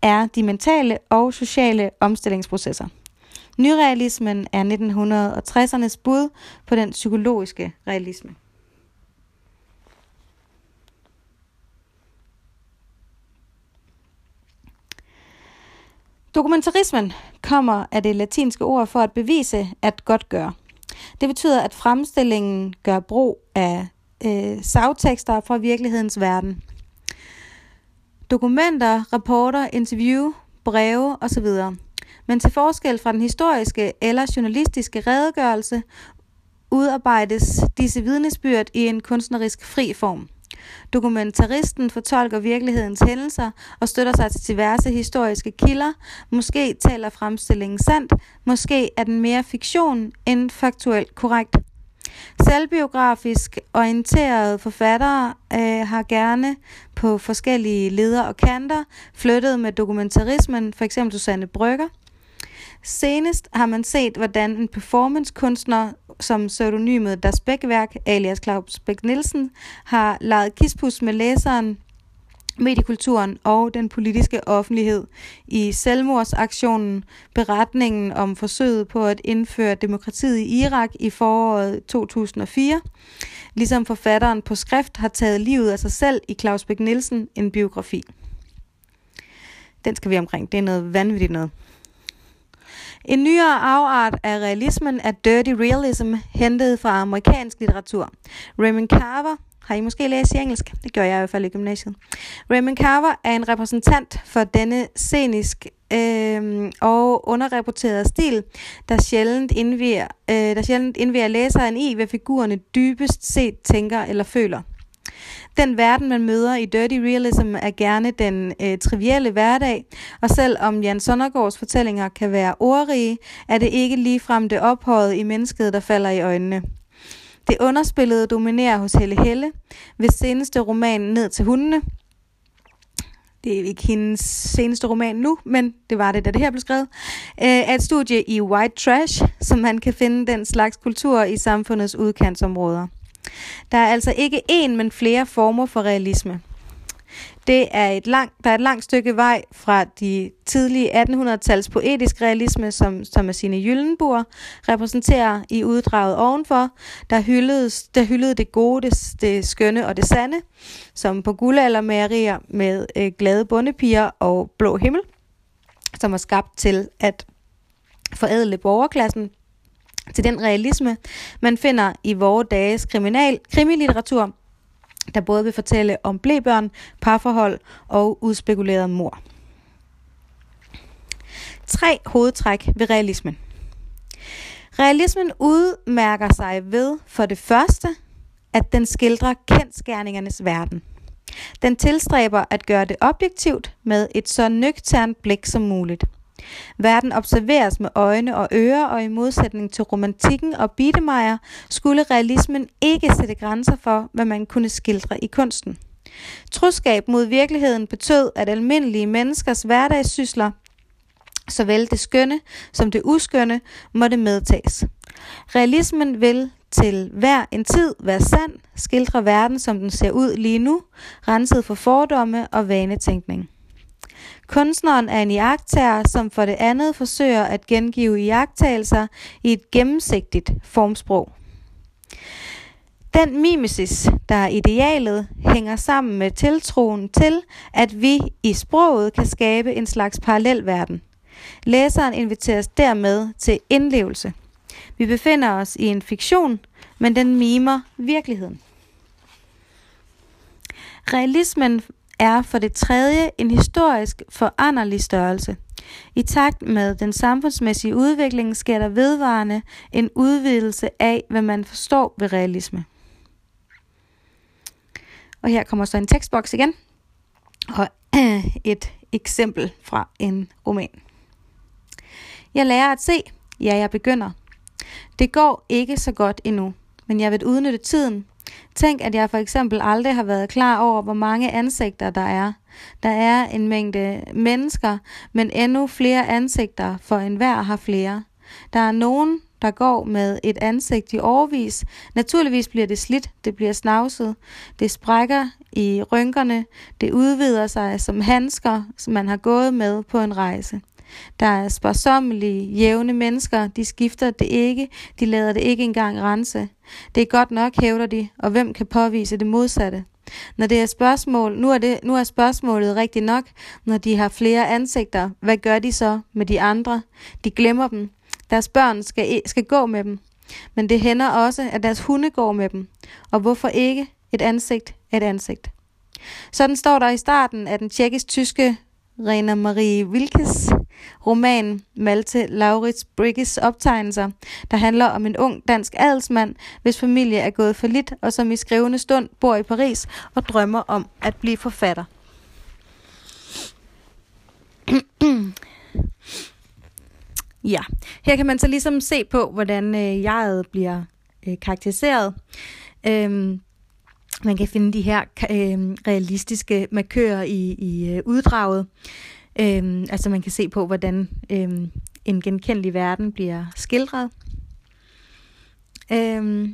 [SPEAKER 1] er de mentale og sociale omstillingsprocesser. Nyrealismen er 1960'ernes bud på den psykologiske realisme. Dokumentarismen kommer af det latinske ord for at bevise at godt gøre. Det betyder, at fremstillingen gør brug af øh, sagtekster fra virkelighedens verden. Dokumenter, rapporter, interview, breve osv. Men til forskel fra den historiske eller journalistiske redegørelse, udarbejdes disse vidnesbyrd i en kunstnerisk fri form. Dokumentaristen fortolker virkelighedens hændelser og støtter sig til diverse historiske kilder. Måske taler fremstillingen sandt, måske er den mere fiktion end faktuelt korrekt. Selvbiografisk orienterede forfattere øh, har gerne på forskellige leder og kanter flyttet med dokumentarismen, f.eks. Susanne Brygger. Senest har man set, hvordan en performancekunstner som pseudonymet Das Bækværk, alias Claus Bæk Nielsen, har lavet kispus med læseren mediekulturen og den politiske offentlighed i selvmordsaktionen, beretningen om forsøget på at indføre demokratiet i Irak i foråret 2004, ligesom forfatteren på skrift har taget livet af sig selv i Claus Bæk Nielsen, en biografi. Den skal vi omkring. Det er noget vanvittigt noget. En nyere afart af realismen er dirty realism, hentet fra amerikansk litteratur. Raymond Carver har I måske læst i engelsk? Det gør jeg i hvert fald i gymnasiet. Raymond Carver er en repræsentant for denne scenisk øh, og underrapporterede stil, der sjældent, indviger, øh, der sjældent indviger læseren i, hvad figurerne dybest set tænker eller føler. Den verden, man møder i Dirty Realism, er gerne den øh, trivielle hverdag, og selvom Jan Sondergaards fortællinger kan være ordrige, er det ikke ligefrem det ophøjet i mennesket, der falder i øjnene. Det underspillede dominerer hos Helle Helle, hvis seneste roman Ned til hundene. Det er ikke hendes seneste roman nu, men det var det, da det her blev skrevet. Øh, er et studie i white trash, som man kan finde den slags kultur i samfundets udkantsområder. Der er altså ikke én, men flere former for realisme. Det er et langt, der er et langt stykke vej fra de tidlige 1800-tals poetisk realisme, som Thomasine Gyllenboer repræsenterer i uddraget ovenfor, der, hyldede, der hyldede det gode, det, det skønne og det sande, som på guldaldermagerier med øh, glade bondepiger og blå himmel, som var skabt til at forædle borgerklassen til den realisme, man finder i vore dages kriminal, krimilitteratur, der både vil fortælle om blæbørn, parforhold og udspekuleret mor. Tre hovedtræk ved realismen. Realismen udmærker sig ved for det første, at den skildrer kendskærningernes verden. Den tilstræber at gøre det objektivt med et så nøgternt blik som muligt – Verden observeres med øjne og ører, og i modsætning til romantikken og Biedermeier, skulle realismen ikke sætte grænser for, hvad man kunne skildre i kunsten. Troskab mod virkeligheden betød, at almindelige menneskers hverdagssysler, såvel det skønne som det uskønne, måtte medtages. Realismen vil til hver en tid være sand, skildre verden, som den ser ud lige nu, renset for fordomme og vanetænkning. Kunstneren er en iagtager, som for det andet forsøger at gengive iagtagelser i et gennemsigtigt formsprog. Den mimesis, der er idealet, hænger sammen med tiltroen til, at vi i sproget kan skabe en slags parallelverden. Læseren inviteres dermed til indlevelse. Vi befinder os i en fiktion, men den mimer virkeligheden. Realismen er for det tredje en historisk foranderlig størrelse. I takt med den samfundsmæssige udvikling sker der vedvarende en udvidelse af, hvad man forstår ved realisme. Og her kommer så en tekstboks igen, og et eksempel fra en roman. Jeg lærer at se, ja jeg begynder. Det går ikke så godt endnu, men jeg vil udnytte tiden Tænk, at jeg for eksempel aldrig har været klar over, hvor mange ansigter der er. Der er en mængde mennesker, men endnu flere ansigter, for enhver har flere. Der er nogen, der går med et ansigt i overvis. Naturligvis bliver det slidt, det bliver snavset, det sprækker i rynkerne, det udvider sig som handsker, som man har gået med på en rejse. Der er sparsommelige, jævne mennesker, de skifter det ikke, de lader det ikke engang rense. Det er godt nok, hævder de, og hvem kan påvise det modsatte? Når det er spørgsmål, nu er, det, nu er spørgsmålet rigtigt nok, når de har flere ansigter, hvad gør de så med de andre? De glemmer dem. Deres børn skal, e-, skal gå med dem. Men det hænder også, at deres hunde går med dem. Og hvorfor ikke? Et ansigt et ansigt. Sådan står der i starten af den tjekkisk-tyske Rena Marie Wilkes roman Malte Laurits Brigges optegnelser, der handler om en ung dansk adelsmand, hvis familie er gået for lidt, og som i skrivende stund bor i Paris og drømmer om at blive forfatter. ja, her kan man så ligesom se på, hvordan øh, jeget bliver øh, karakteriseret. Øhm, man kan finde de her øh, realistiske markører i, i øh, uddraget. Øh, altså man kan se på, hvordan øh, en genkendelig verden bliver skildret. Øh,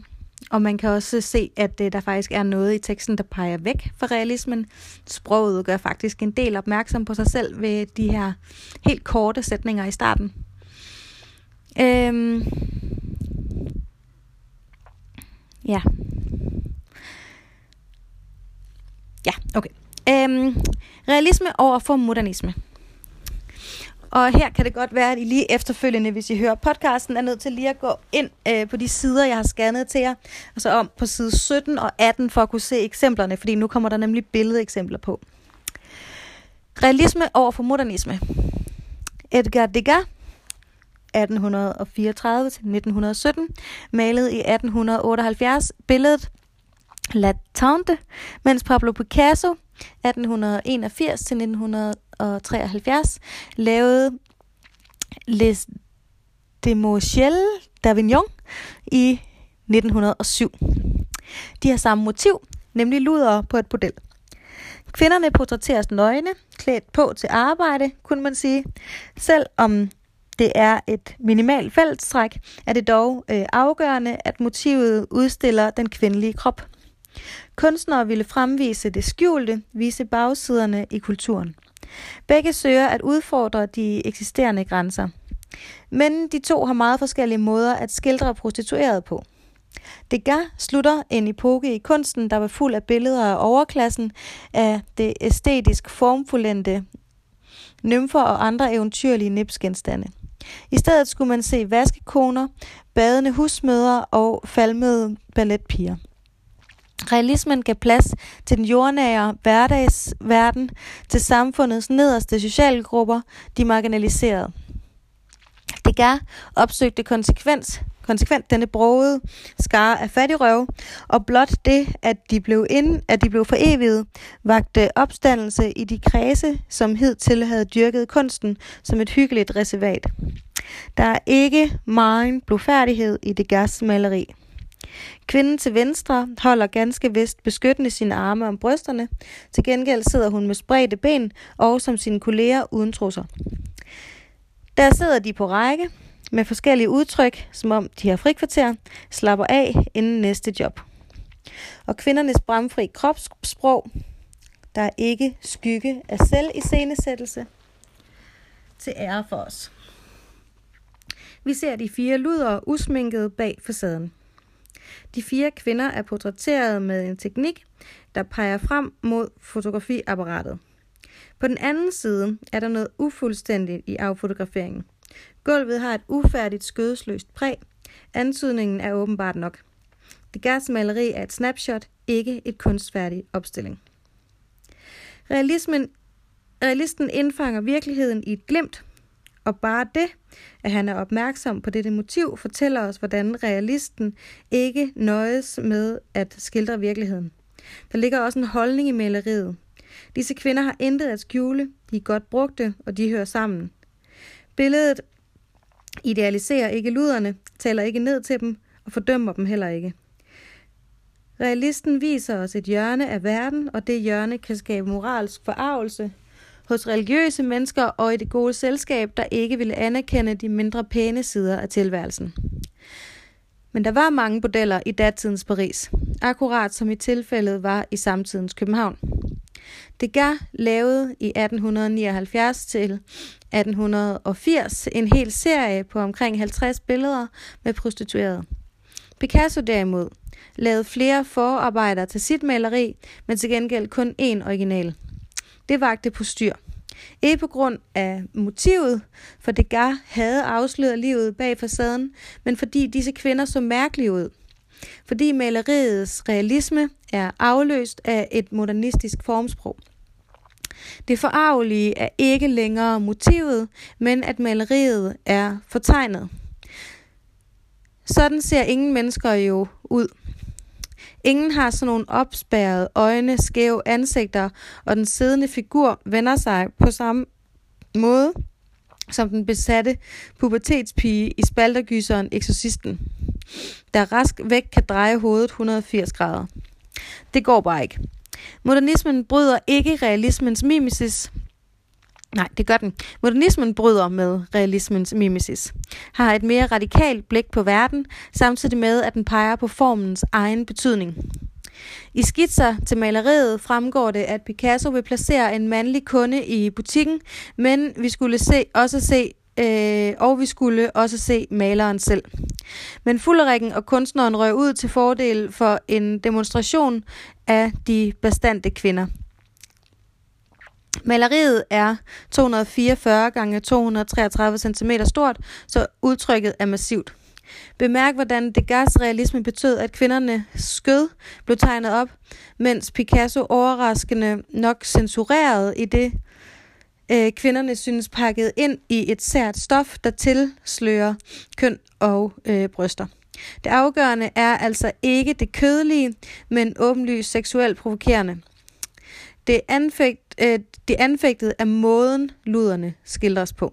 [SPEAKER 1] og man kan også se, at øh, der faktisk er noget i teksten, der peger væk fra realismen. Sproget gør faktisk en del opmærksom på sig selv ved de her helt korte sætninger i starten. Øh, ja. Ja, okay. Øhm, realisme over for modernisme. Og her kan det godt være, at I lige efterfølgende, hvis I hører podcasten, er nødt til lige at gå ind øh, på de sider, jeg har scannet til jer. Og så om på side 17 og 18 for at kunne se eksemplerne, fordi nu kommer der nemlig billedeksempler på. Realisme over for modernisme. Edgar Degas 1834-1917, malet i 1878, billedet La Tante, mens Pablo Picasso 1881-1973 lavede Les Demoiselles d'Avignon i 1907. De har samme motiv, nemlig luder på et bordel. Kvinderne portrætteres nøgne, klædt på til arbejde, kunne man sige. Selvom det er et minimalt fællestræk, er det dog øh, afgørende, at motivet udstiller den kvindelige krop. Kunstnere ville fremvise det skjulte, vise bagsiderne i kulturen. Begge søger at udfordre de eksisterende grænser. Men de to har meget forskellige måder at skildre prostitueret på. Degas slutter en epoke i kunsten, der var fuld af billeder af overklassen, af det æstetisk formfuldendte nymfer og andre eventyrlige nipsgenstande. I stedet skulle man se vaskekoner, badende husmødre og falmede balletpiger. Realismen gav plads til den jordnære hverdagsverden, til samfundets nederste sociale grupper, de marginaliserede. Degas opsøgte konsekvens, konsekvent denne brogede skare af fattigrøv, og blot det, at de blev, ind, at de blev foreviget, vagte opstandelse i de kredse, som hidtil havde dyrket kunsten som et hyggeligt reservat. Der er ikke meget blufærdighed i Degas maleri. Kvinden til venstre holder ganske vist beskyttende sine arme om brysterne. Til gengæld sidder hun med spredte ben og som sine kolleger uden trusser. Der sidder de på række med forskellige udtryk, som om de har frikvarter, slapper af inden næste job. Og kvindernes bramfri kropssprog, der er ikke skygge af selv i scenesættelse, til ære for os. Vi ser de fire luder usminkede bag facaden. De fire kvinder er portrætteret med en teknik, der peger frem mod fotografiapparatet. På den anden side er der noget ufuldstændigt i affotograferingen. Gulvet har et ufærdigt skødesløst præg. Antydningen er åbenbart nok. Degas maleri er et snapshot, ikke et kunstfærdig opstilling. Realismen, realisten indfanger virkeligheden i et glimt, og bare det, at han er opmærksom på dette motiv, fortæller os, hvordan realisten ikke nøjes med at skildre virkeligheden. Der ligger også en holdning i maleriet. Disse kvinder har intet at skjule, de er godt brugte, og de hører sammen. Billedet idealiserer ikke luderne, taler ikke ned til dem og fordømmer dem heller ikke. Realisten viser os et hjørne af verden, og det hjørne kan skabe moralsk forarvelse, hos religiøse mennesker og i det gode selskab, der ikke ville anerkende de mindre pæne sider af tilværelsen. Men der var mange bordeller i datidens Paris, akkurat som i tilfældet var i samtidens København. Degas lavede i 1879 til 1880 en hel serie på omkring 50 billeder med prostituerede. Picasso derimod lavede flere forarbejder til sit maleri, men til gengæld kun én original – det vagte på styr. Ikke på grund af motivet, for Degas havde afsløret livet bag facaden, men fordi disse kvinder så mærkelige ud. Fordi maleriets realisme er afløst af et modernistisk formsprog. Det forarvelige er ikke længere motivet, men at maleriet er fortegnet. Sådan ser ingen mennesker jo ud. Ingen har sådan nogle opspærrede øjne, skæve ansigter, og den siddende figur vender sig på samme måde som den besatte pubertetspige i spaltergyseren Exorcisten, der rask væk kan dreje hovedet 180 grader. Det går bare ikke. Modernismen bryder ikke realismens mimesis. Nej, det gør den. Modernismen bryder med realismens mimesis. Har et mere radikalt blik på verden, samtidig med, at den peger på formens egen betydning. I skitser til maleriet fremgår det, at Picasso vil placere en mandlig kunde i butikken, men vi skulle se, også se øh, og vi skulle også se maleren selv. Men Fullerækken og kunstneren røg ud til fordel for en demonstration af de bestandte kvinder. Maleriet er 244 gange 233 cm stort, så udtrykket er massivt. Bemærk, hvordan Degas realisme betød, at kvinderne skød blev tegnet op, mens Picasso overraskende nok censurerede i det, øh, kvinderne synes pakket ind i et sært stof, der tilslører køn og øh, bryster. Det afgørende er altså ikke det kødelige, men åbenlyst seksuelt provokerende. Det, anfægt, øh, det anfægtet af måden, luderne skildres på.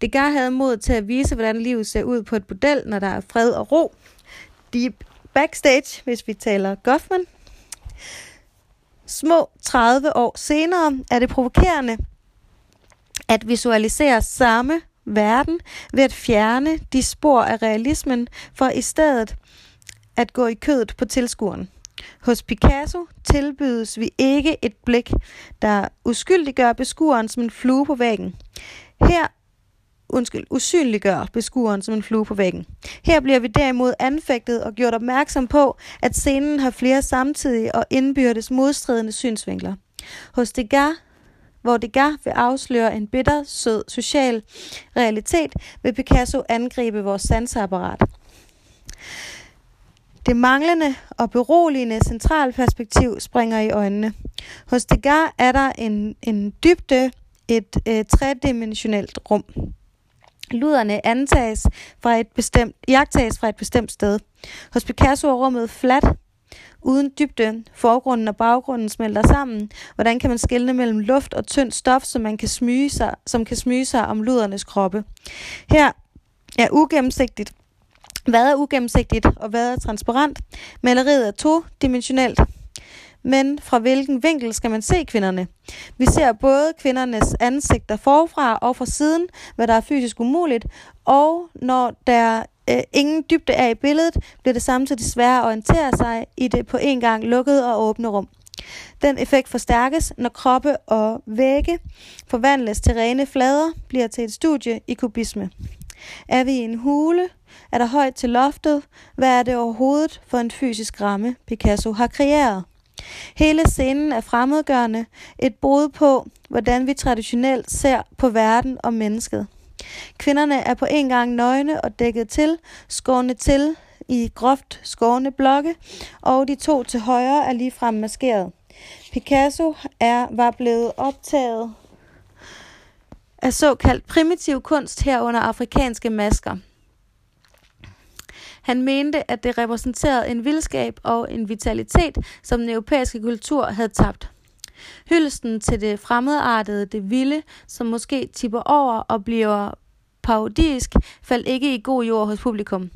[SPEAKER 1] Degas havde mod til at vise, hvordan livet ser ud på et bordel, når der er fred og ro. Deep backstage, hvis vi taler Goffman. Små 30 år senere er det provokerende at visualisere samme verden ved at fjerne de spor af realismen for i stedet at gå i kødet på tilskueren. Hos Picasso tilbydes vi ikke et blik, der uskyldiggør beskueren som en flue på væggen. Her undskyld, usynliggør beskueren som en flue på væggen. Her bliver vi derimod anfægtet og gjort opmærksom på, at scenen har flere samtidige og indbyrdes modstridende synsvinkler. Hos Degas hvor Degas vil afsløre en bitter, sød social realitet, vil Picasso angribe vores sanseapparat. Det manglende og beroligende centralperspektiv springer i øjnene. Hos Degas er der en, en dybde, et øh, tredimensionelt rum. Luderne antages fra et bestemt, jagtages fra et bestemt sted. Hos Picasso er rummet fladt, uden dybde, forgrunden og baggrunden smelter sammen. Hvordan kan man skelne mellem luft og tyndt stof, som, man kan smyge sig, som kan smyge sig om ludernes kroppe? Her er ugennemsigtigt. Hvad er ugennemsigtigt, og hvad er transparent? Maleriet er todimensionelt. Men fra hvilken vinkel skal man se kvinderne? Vi ser både kvindernes ansigter forfra og fra siden, hvad der er fysisk umuligt, og når der øh, ingen dybde er i billedet, bliver det samtidig sværere at orientere sig i det på en gang lukkede og åbne rum. Den effekt forstærkes, når kroppe og vægge forvandles til rene flader, bliver til et studie i kubisme. Er vi i en hule? Er der højt til loftet? Hvad er det overhovedet for en fysisk ramme, Picasso har kreeret? Hele scenen er fremmedgørende, et brud på, hvordan vi traditionelt ser på verden og mennesket. Kvinderne er på en gang nøgne og dækket til, skårne til i groft skårne blokke, og de to til højre er ligefrem maskeret. Picasso er, var blevet optaget af såkaldt primitiv kunst herunder afrikanske masker. Han mente, at det repræsenterede en vildskab og en vitalitet, som den europæiske kultur havde tabt. Hylsten til det fremmedartede, det vilde, som måske tipper over og bliver parodisk, faldt ikke i god jord hos publikum.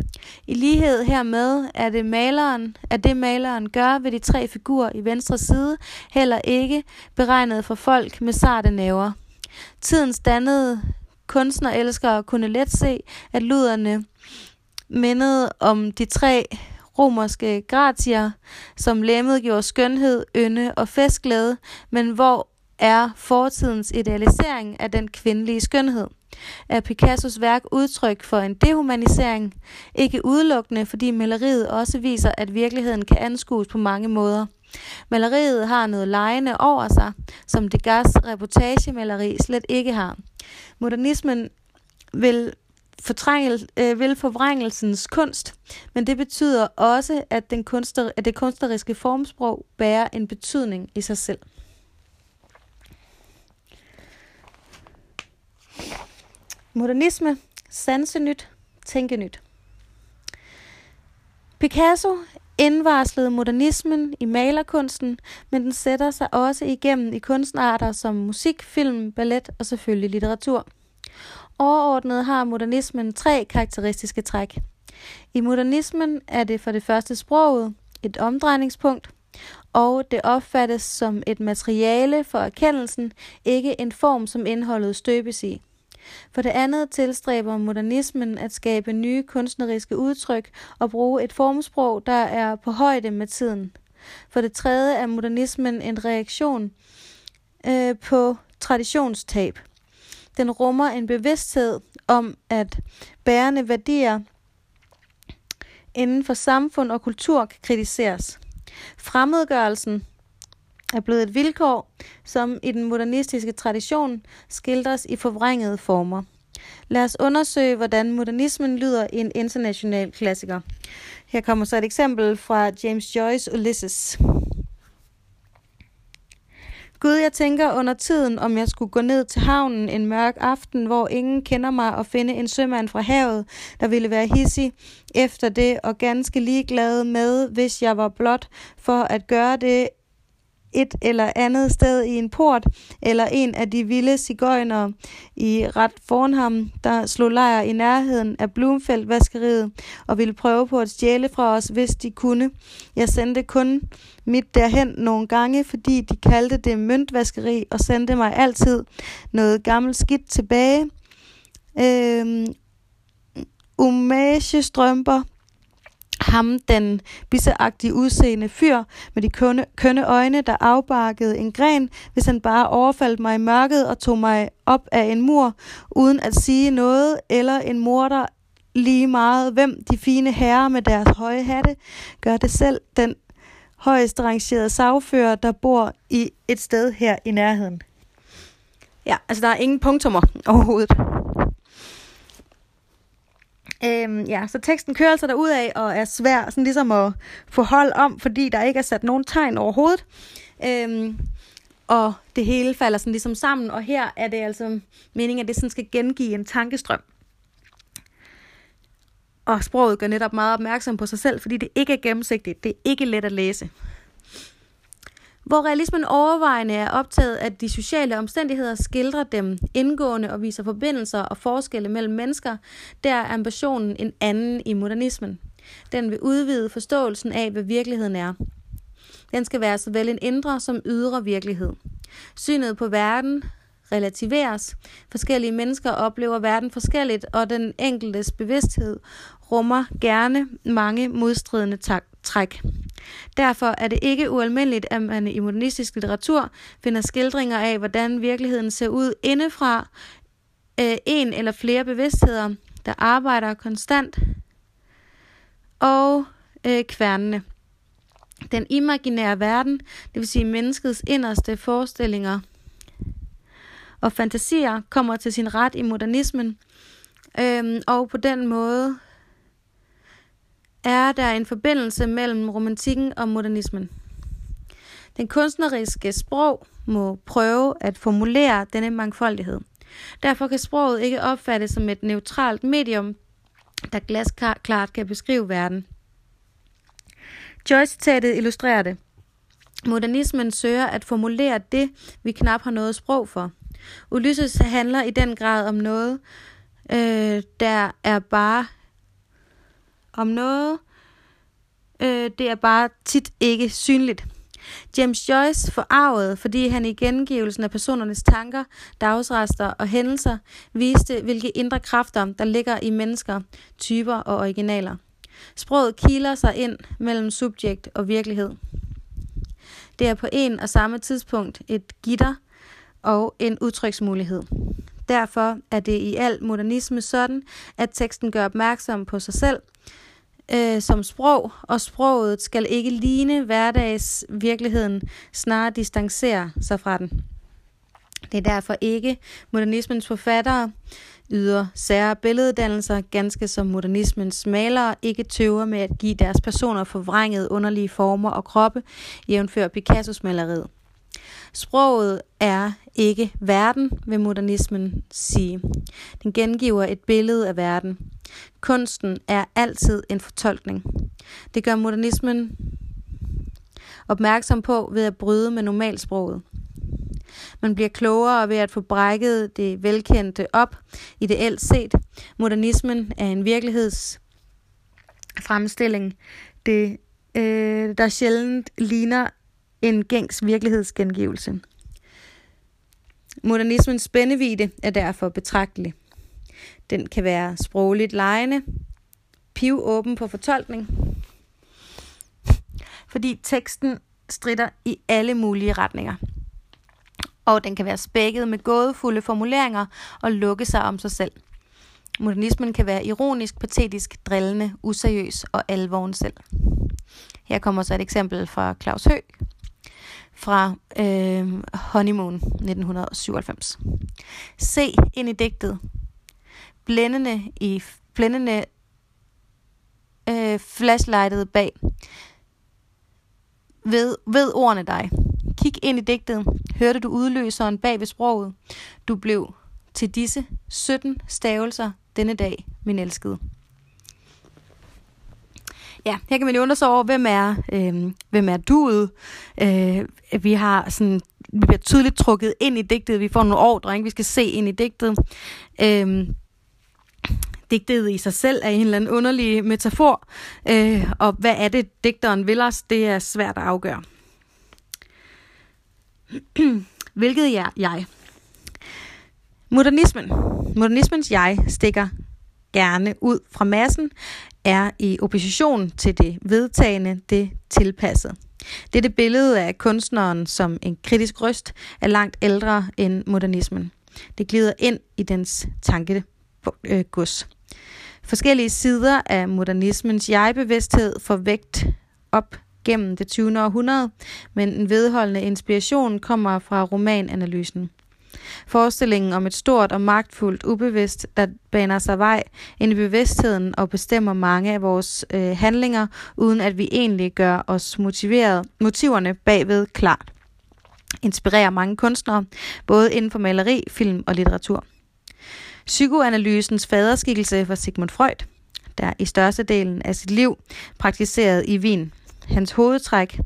[SPEAKER 1] I lighed hermed er det maleren, at det maleren gør ved de tre figurer i venstre side, heller ikke beregnet for folk med sarte næver. Tidens dannede kunstnerelskere kunne let se, at luderne mindede om de tre romerske gratier, som lemmet gjorde skønhed, ynde og festglæde, men hvor er fortidens idealisering af den kvindelige skønhed. Er Picassos værk udtryk for en dehumanisering, ikke udelukkende, fordi maleriet også viser, at virkeligheden kan anskues på mange måder. Maleriet har noget lejende over sig, som Degas reportagemaleri slet ikke har. Modernismen vil øh, vil forvrængelsens kunst, men det betyder også, at, den kunstner, at det kunstneriske formsprog bærer en betydning i sig selv. Modernisme, sansenyt, tænkenyt. Picasso indvarslede modernismen i malerkunsten, men den sætter sig også igennem i kunstarter som musik, film, ballet og selvfølgelig litteratur. Overordnet har modernismen tre karakteristiske træk. I modernismen er det for det første sproget, et omdrejningspunkt, og det opfattes som et materiale for erkendelsen, ikke en form, som indholdet støbes i. For det andet tilstræber modernismen at skabe nye kunstneriske udtryk og bruge et formsprog, der er på højde med tiden. For det tredje er modernismen en reaktion øh, på traditionstab. Den rummer en bevidsthed om, at bærende værdier inden for samfund og kultur kan kritiseres. Fremmedgørelsen er blevet et vilkår, som i den modernistiske tradition skildres i forvrængede former. Lad os undersøge, hvordan modernismen lyder i en international klassiker. Her kommer så et eksempel fra James Joyce Ulysses. Gud, jeg tænker under tiden, om jeg skulle gå ned til havnen en mørk aften, hvor ingen kender mig, og finde en sømand fra havet, der ville være hissig efter det, og ganske ligeglad med, hvis jeg var blot for at gøre det et eller andet sted i en port, eller en af de vilde cigøjnere i ret foran ham, der slog lejr i nærheden af Blumfeldt-vaskeriet og ville prøve på at stjæle fra os, hvis de kunne. Jeg sendte kun mit derhen nogle gange, fordi de kaldte det møntvaskeri og sendte mig altid noget gammelt skidt tilbage. Øhm, umagestrømper, ham, den bisseagtige udseende fyr med de kønne, kønne øjne, der afbarkede en gren, hvis han bare overfaldt mig i mørket og tog mig op af en mur, uden at sige noget, eller en morder lige meget, hvem de fine herrer med deres høje hatte gør det selv den højst rangerede sagfører, der bor i et sted her i nærheden. Ja, altså der er ingen punktummer overhovedet. Øhm, ja, så teksten kører altså derud af og er svær sådan ligesom at få hold om, fordi der ikke er sat nogen tegn overhovedet. Øhm, og det hele falder sådan ligesom sammen, og her er det altså meningen, at det sådan skal gengive en tankestrøm. Og sproget gør netop meget opmærksom på sig selv, fordi det ikke er gennemsigtigt, det er ikke let at læse. Hvor realismen overvejende er optaget af de sociale omstændigheder, skildrer dem indgående og viser forbindelser og forskelle mellem mennesker, der er ambitionen en anden i modernismen. Den vil udvide forståelsen af, hvad virkeligheden er. Den skal være såvel en indre som ydre virkelighed. Synet på verden relativeres. Forskellige mennesker oplever verden forskelligt, og den enkeltes bevidsthed rummer gerne mange modstridende træk. Derfor er det ikke ualmindeligt, at man i modernistisk litteratur finder skildringer af, hvordan virkeligheden ser ud indefra øh, en eller flere bevidstheder, der arbejder konstant og øh, kværnene. Den imaginære verden, det vil sige menneskets inderste forestillinger og fantasier, kommer til sin ret i modernismen, øh, og på den måde er der en forbindelse mellem romantikken og modernismen. Den kunstneriske sprog må prøve at formulere denne mangfoldighed. Derfor kan sproget ikke opfattes som et neutralt medium, der glasklart kan beskrive verden. Joyce-citatet illustrerer det. Modernismen søger at formulere det, vi knap har noget sprog for. Ulysses handler i den grad om noget, øh, der er bare om noget, øh, det er bare tit ikke synligt. James Joyce forarvet, fordi han i gengivelsen af personernes tanker, dagsrester og hændelser viste, hvilke indre kræfter, der ligger i mennesker, typer og originaler. Sproget kiler sig ind mellem subjekt og virkelighed. Det er på en og samme tidspunkt et gitter og en udtryksmulighed. Derfor er det i al modernisme sådan, at teksten gør opmærksom på sig selv – øh, som sprog, og sproget skal ikke ligne hverdagsvirkeligheden, snarere distancere sig fra den. Det er derfor ikke modernismens forfattere yder sære billeddannelser, ganske som modernismens malere ikke tøver med at give deres personer forvrængede underlige former og kroppe, jævnfør Picassos maleriet. Sproget er ikke verden, vil modernismen sige. Den gengiver et billede af verden. Kunsten er altid en fortolkning. Det gør modernismen opmærksom på ved at bryde med normalsproget. Man bliver klogere ved at få brækket det velkendte op, ideelt set. Modernismen er en virkelighedsfremstilling, det, øh, der sjældent ligner en gængs virkelighedsgengivelse. Modernismens spændevide er derfor betragtelig. Den kan være sprogligt lejende, piv åben på fortolkning, fordi teksten strider i alle mulige retninger. Og den kan være spækket med gådefulde formuleringer og lukke sig om sig selv. Modernismen kan være ironisk, patetisk, drillende, useriøs og alvoren selv. Her kommer så et eksempel fra Claus Hø fra øh, Honeymoon 1997. Se ind i digtet. Blændende i blændende øh, flashlightet bag. Ved, ved ordene dig. Kig ind i digtet. Hørte du udløseren bag ved sproget? Du blev til disse 17 stavelser denne dag, min elskede. Ja, her kan man jo undre sig over, hvem er, øh, hvem er duet. Øh, vi har sådan, vi bliver tydeligt trukket ind i digtet. Vi får nogle ordre, ikke? vi skal se ind i digtet. Øh, digtet i sig selv er en eller anden underlig metafor, øh, og hvad er det, digteren vil os, det er svært at afgøre. Hvilket er jeg? Modernismen. Modernismens jeg stikker gerne ud fra massen, er i opposition til det vedtagende, det tilpassede. Dette billede af kunstneren som en kritisk røst er langt ældre end modernismen. Det glider ind i dens tankegods. Forskellige sider af modernismens jeg-bevidsthed får vægt op gennem det 20. århundrede, men en vedholdende inspiration kommer fra romananalysen. Forestillingen om et stort og magtfuldt ubevidst, der baner sig vej ind i bevidstheden og bestemmer mange af vores øh, handlinger, uden at vi egentlig gør os motiveret, motiverne bagved klart. Inspirerer mange kunstnere, både inden for maleri, film og litteratur. Psykoanalysens faderskikkelse for Sigmund Freud, der i størstedelen af sit liv praktiserede i Wien. Hans hovedtræk,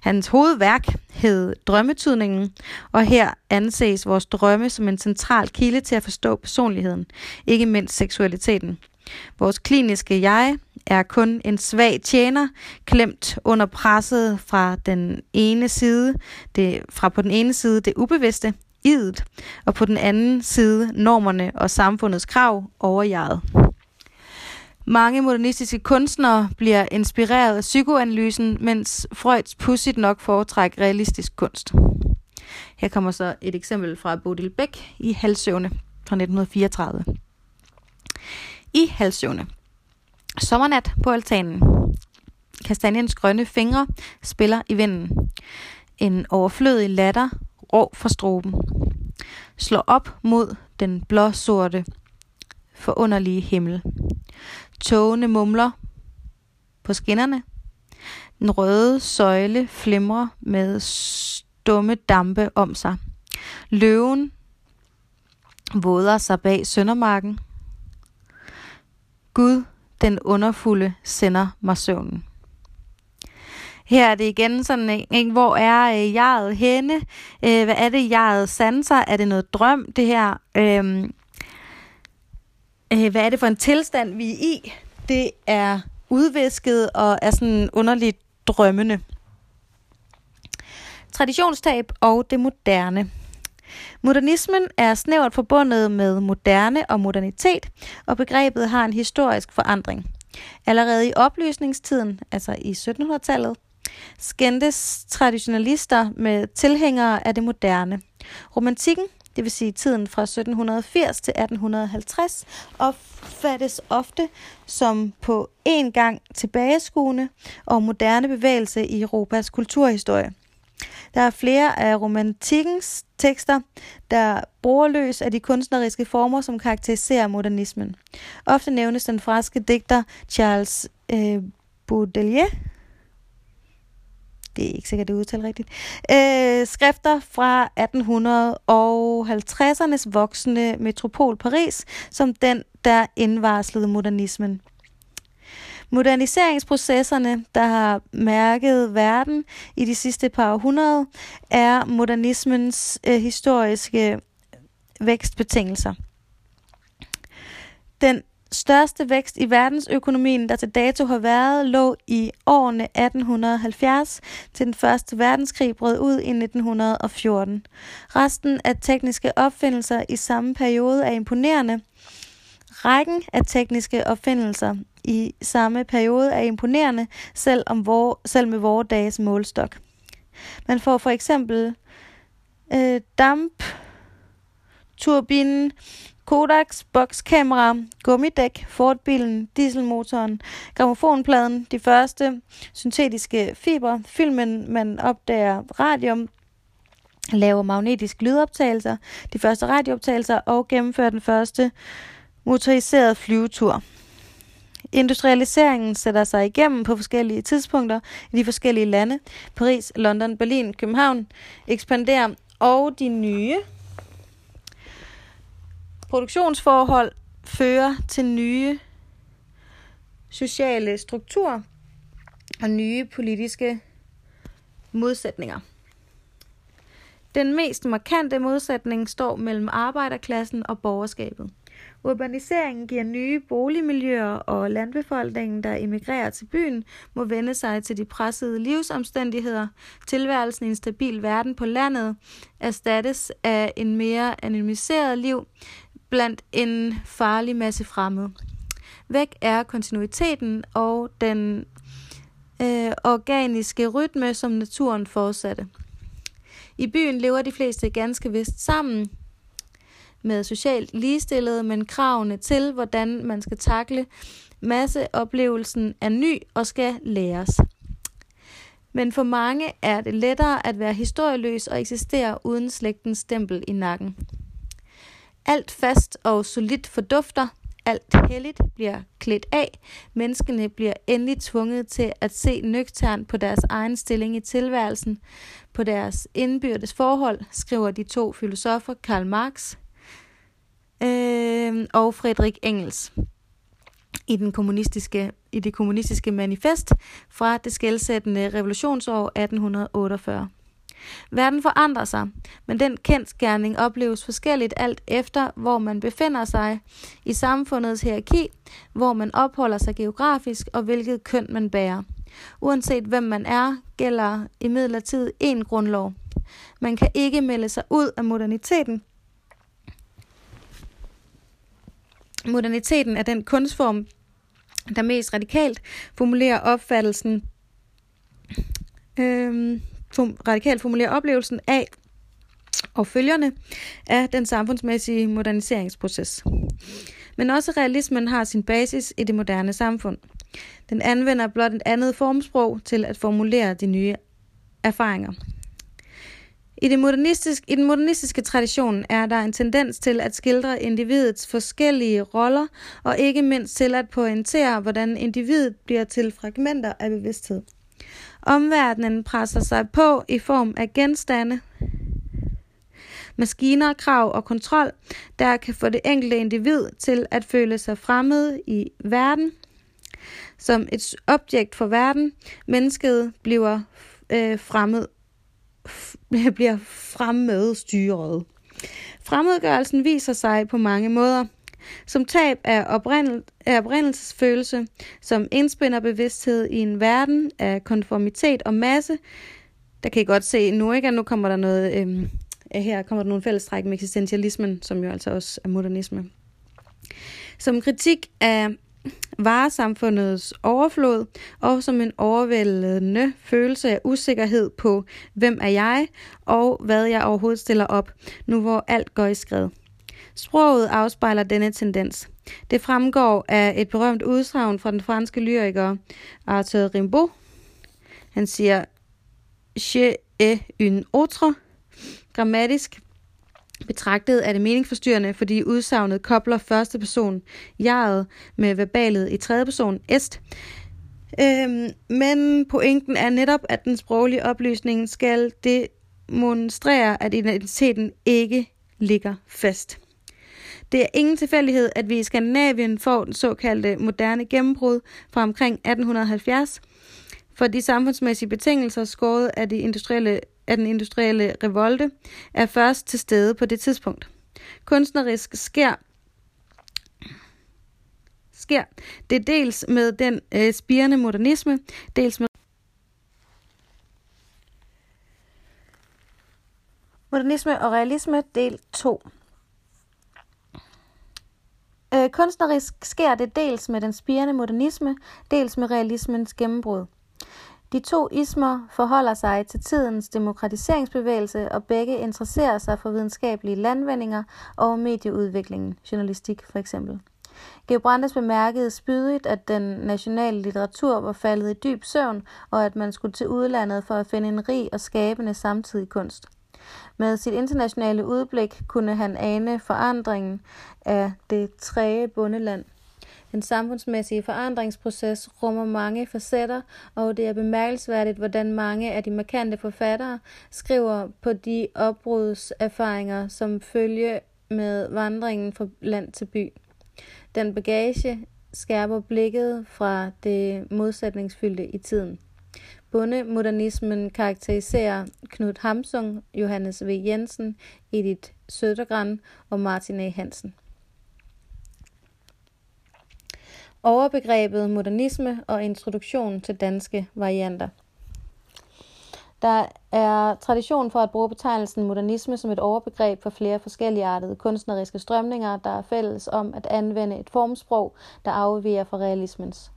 [SPEAKER 1] hans hovedværk hed Drømmetydningen, og her anses vores drømme som en central kilde til at forstå personligheden, ikke mindst seksualiteten. Vores kliniske jeg er kun en svag tjener, klemt under presset fra den ene side, det, fra på den ene side det ubevidste, idet, og på den anden side normerne og samfundets krav over jeget. Mange modernistiske kunstnere bliver inspireret af psykoanalysen, mens Freuds pudsigt nok foretrækker realistisk kunst. Her kommer så et eksempel fra Bodil Bæk i Halsøvne fra 1934. I Halsøvne. Sommernat på altanen. Kastanjens grønne fingre spiller i vinden. En overflødig latter rå fra stroben. Slår op mod den blåsorte forunderlige himmel. Togene mumler på skinnerne. Den røde søjle flimrer med stumme dampe om sig. Løven våder sig bag Søndermarken. Gud, den underfulde, sender mig søvnen. Her er det igen sådan, ikke? hvor er øh, jeget henne? Øh, hvad er det, jeget sanser? Er det noget drøm, det her? Øh, øh, Øh, hvad er det for en tilstand, vi er i? Det er udvisket og er sådan underligt drømmende. Traditionstab og det moderne. Modernismen er snævert forbundet med moderne og modernitet, og begrebet har en historisk forandring. Allerede i oplysningstiden, altså i 1700-tallet, skændtes traditionalister med tilhængere af det moderne. Romantikken det vil sige tiden fra 1780 til 1850, opfattes ofte som på en gang tilbageskuende og moderne bevægelse i Europas kulturhistorie. Der er flere af romantikkens tekster, der bruger løs af de kunstneriske former, som karakteriserer modernismen. Ofte nævnes den franske digter Charles øh, Baudelaire det er ikke sikkert, det er udtalt rigtigt, øh, skrifter fra 1850'ernes voksende metropol Paris, som den, der indvarslede modernismen. Moderniseringsprocesserne, der har mærket verden i de sidste par århundreder, er modernismens øh, historiske vækstbetingelser. Den største vækst i verdensøkonomien, der til dato har været, lå i årene 1870 til den første verdenskrig brød ud i 1914. Resten af tekniske opfindelser i samme periode er imponerende. Rækken af tekniske opfindelser i samme periode er imponerende, selv, om vor, selv med vores dages målstok. Man får for eksempel øh, damp, turbinen, Kodaks, bokskamera, gummidæk, Fordbilen, dieselmotoren, gramofonpladen, de første syntetiske fiber, filmen man opdager radium, laver magnetisk lydoptagelser, de første radiooptagelser og gennemfører den første motoriserede flyvetur. Industrialiseringen sætter sig igennem på forskellige tidspunkter i de forskellige lande. Paris, London, Berlin, København ekspanderer, og de nye produktionsforhold fører til nye sociale strukturer og nye politiske modsætninger. Den mest markante modsætning står mellem arbejderklassen og borgerskabet. Urbaniseringen giver nye boligmiljøer, og landbefolkningen, der emigrerer til byen, må vende sig til de pressede livsomstændigheder. Tilværelsen i en stabil verden på landet erstattes af en mere anonymiseret liv blandt en farlig masse fremmede. Væk er kontinuiteten og den øh, organiske rytme, som naturen fortsatte. I byen lever de fleste ganske vist sammen, med socialt ligestillede, men kravene til, hvordan man skal takle masseoplevelsen er ny og skal læres. Men for mange er det lettere at være historieløs og eksistere uden slægtens stempel i nakken. Alt fast og solidt fordufter, alt helligt bliver klædt af, menneskene bliver endelig tvunget til at se nøgtern på deres egen stilling i tilværelsen, på deres indbyrdes forhold, skriver de to filosofer Karl Marx øh, og Frederik Engels. I, den kommunistiske, i det kommunistiske manifest fra det skældsættende revolutionsår 1848. Verden forandrer sig, men den kendskærning opleves forskelligt alt efter, hvor man befinder sig i samfundets hierarki, hvor man opholder sig geografisk og hvilket køn man bærer. Uanset hvem man er, gælder imidlertid én grundlov. Man kan ikke melde sig ud af moderniteten, Moderniteten er den kunstform, der mest radikalt formulerer opfattelsen, øhm, radikalt formulere oplevelsen af og følgerne af den samfundsmæssige moderniseringsproces. Men også realismen har sin basis i det moderne samfund. Den anvender blot et andet formsprog til at formulere de nye erfaringer. I, det modernistisk, I den modernistiske tradition er der en tendens til at skildre individets forskellige roller, og ikke mindst til at pointere, hvordan individet bliver til fragmenter af bevidsthed. Omverdenen presser sig på i form af genstande, maskiner, krav og kontrol, der kan få det enkelte individ til at føle sig fremmed i verden. Som et objekt for verden, mennesket bliver øh, fremmed bliver fremmedstyret. Fremmedgørelsen viser sig på mange måder. Som tab af, oprindel- af oprindelsesfølelse, som indspænder bevidsthed i en verden af konformitet og masse. Der kan I godt se nu, ikke? at nu kommer der noget, øhm, her kommer der nogle fællestræk med eksistentialismen, som jo altså også er modernisme. Som kritik af varesamfundets overflod og som en overvældende følelse af usikkerhed på, hvem er jeg og hvad jeg overhovedet stiller op, nu hvor alt går i skred. Sproget afspejler denne tendens. Det fremgår af et berømt udsagn fra den franske lyriker Arthur Rimbaud. Han siger, Je est une autre. Grammatisk Betragtet er det meningsforstyrrende, fordi udsagnet kobler første person jeget med verbalet i tredje person est. Øhm, men pointen er netop, at den sproglige oplysning skal demonstrere, at identiteten ikke ligger fast. Det er ingen tilfældighed, at vi i Skandinavien får den såkaldte moderne gennembrud fra omkring 1870, for de samfundsmæssige betingelser skåret af, de industrielle, af den industrielle revolte er først til stede på det tidspunkt. Kunstnerisk sker sker det dels med den øh, spirende modernisme, dels med Modernisme og realisme, del 2. Øh, kunstnerisk sker det dels med den spirende modernisme, dels med realismens gennembrud. De to ismer forholder sig til tidens demokratiseringsbevægelse, og begge interesserer sig for videnskabelige landvendinger og medieudviklingen, journalistik for eksempel. Georg Brandes bemærkede spydigt, at den nationale litteratur var faldet i dyb søvn, og at man skulle til udlandet for at finde en rig og skabende samtidig kunst. Med sit internationale udblik kunne han ane forandringen af det træge bundeland. Den samfundsmæssige forandringsproces rummer mange facetter, og det er bemærkelsesværdigt, hvordan mange af de markante forfattere skriver på de opbrudserfaringer, som følge med vandringen fra land til by. Den bagage skærper blikket fra det modsætningsfyldte i tiden. Bondemodernismen karakteriserer Knud Hamsung, Johannes V. Jensen, Edith Sødergran og Martin A. Hansen. Overbegrebet modernisme og introduktion til danske varianter. Der er tradition for at bruge betegnelsen modernisme som et overbegreb for flere forskelligartede kunstneriske strømninger, der er fælles om at anvende et formsprog, der afviger fra realismens.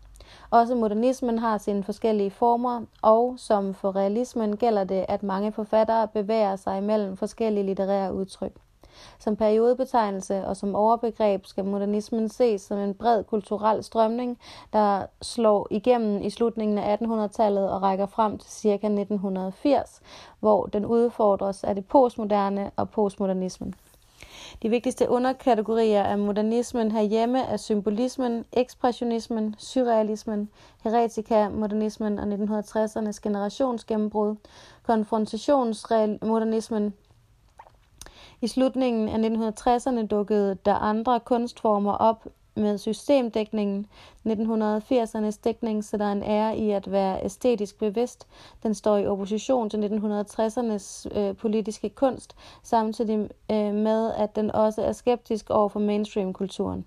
[SPEAKER 1] Også modernismen har sine forskellige former, og som for realismen gælder det, at mange forfattere bevæger sig mellem forskellige litterære udtryk. Som periodebetegnelse og som overbegreb skal modernismen ses som en bred kulturel strømning, der slår igennem i slutningen af 1800-tallet og rækker frem til ca. 1980, hvor den udfordres af det postmoderne og postmodernismen. De vigtigste underkategorier af modernismen herhjemme er symbolismen, ekspressionismen, surrealismen, heretika, modernismen og 1960'ernes generationsgennembrud, konfrontationsmodernismen, i slutningen af 1960'erne dukkede der andre kunstformer op med systemdækningen. 1980'ernes dækning sætter en ære i at være æstetisk bevidst. Den står i opposition til 1960'ernes øh, politiske kunst, samtidig øh, med at den også er skeptisk over for mainstream-kulturen.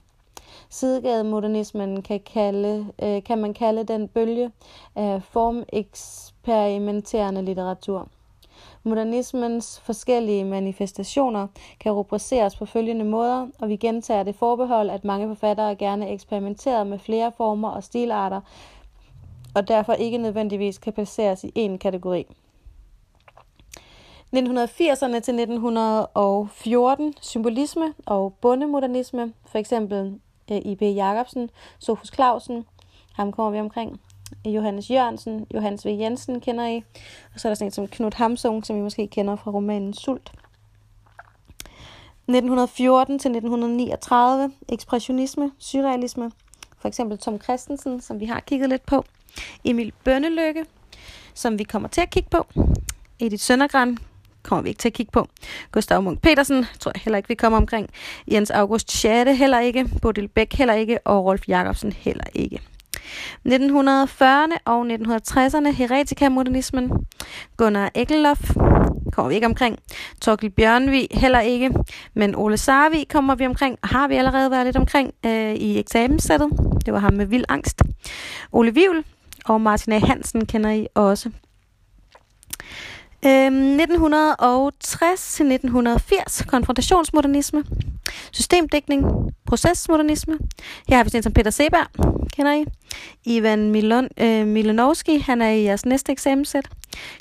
[SPEAKER 1] Sidegademodernismen kan, kalde, øh, kan man kalde den bølge af formeksperimenterende litteratur. Modernismens forskellige manifestationer kan rubriceres på følgende måder, og vi gentager det forbehold, at mange forfattere gerne eksperimenterer med flere former og stilarter, og derfor ikke nødvendigvis kan placeres i én kategori. 1980'erne til 1914 symbolisme og bondemodernisme, for eksempel eh, I.B. Jacobsen, Sofus Clausen, ham kommer vi omkring, Johannes Jørgensen, Johannes V. Jensen kender I, og så er der sådan en som Knud Hamsung, som I måske kender fra romanen Sult. 1914 til 1939, ekspressionisme, surrealisme, for eksempel Tom Christensen, som vi har kigget lidt på, Emil Bønnelykke, som vi kommer til at kigge på, Edith Søndergren kommer vi ikke til at kigge på. Gustav Munk Petersen tror jeg heller ikke, vi kommer omkring. Jens August Schade heller ikke. Bodil Bæk heller ikke. Og Rolf Jacobsen heller ikke. 1940'erne og 1960'erne heretikamodernismen. Gunnar Ekelhoff kommer vi ikke omkring. Torkel Bjørnvi heller ikke. Men Ole Sarvi kommer vi omkring, har vi allerede været lidt omkring øh, i eksamenssættet. Det var ham med vild angst. Ole Vivl og Martin A. Hansen kender I også. Øhm, 1960-1980 konfrontationsmodernisme, systemdækning, procesmodernisme. Her har vi sådan som Peter Seberg, kender I. Ivan Milon, øh, Milanovski, han er i jeres næste eksamenssæt.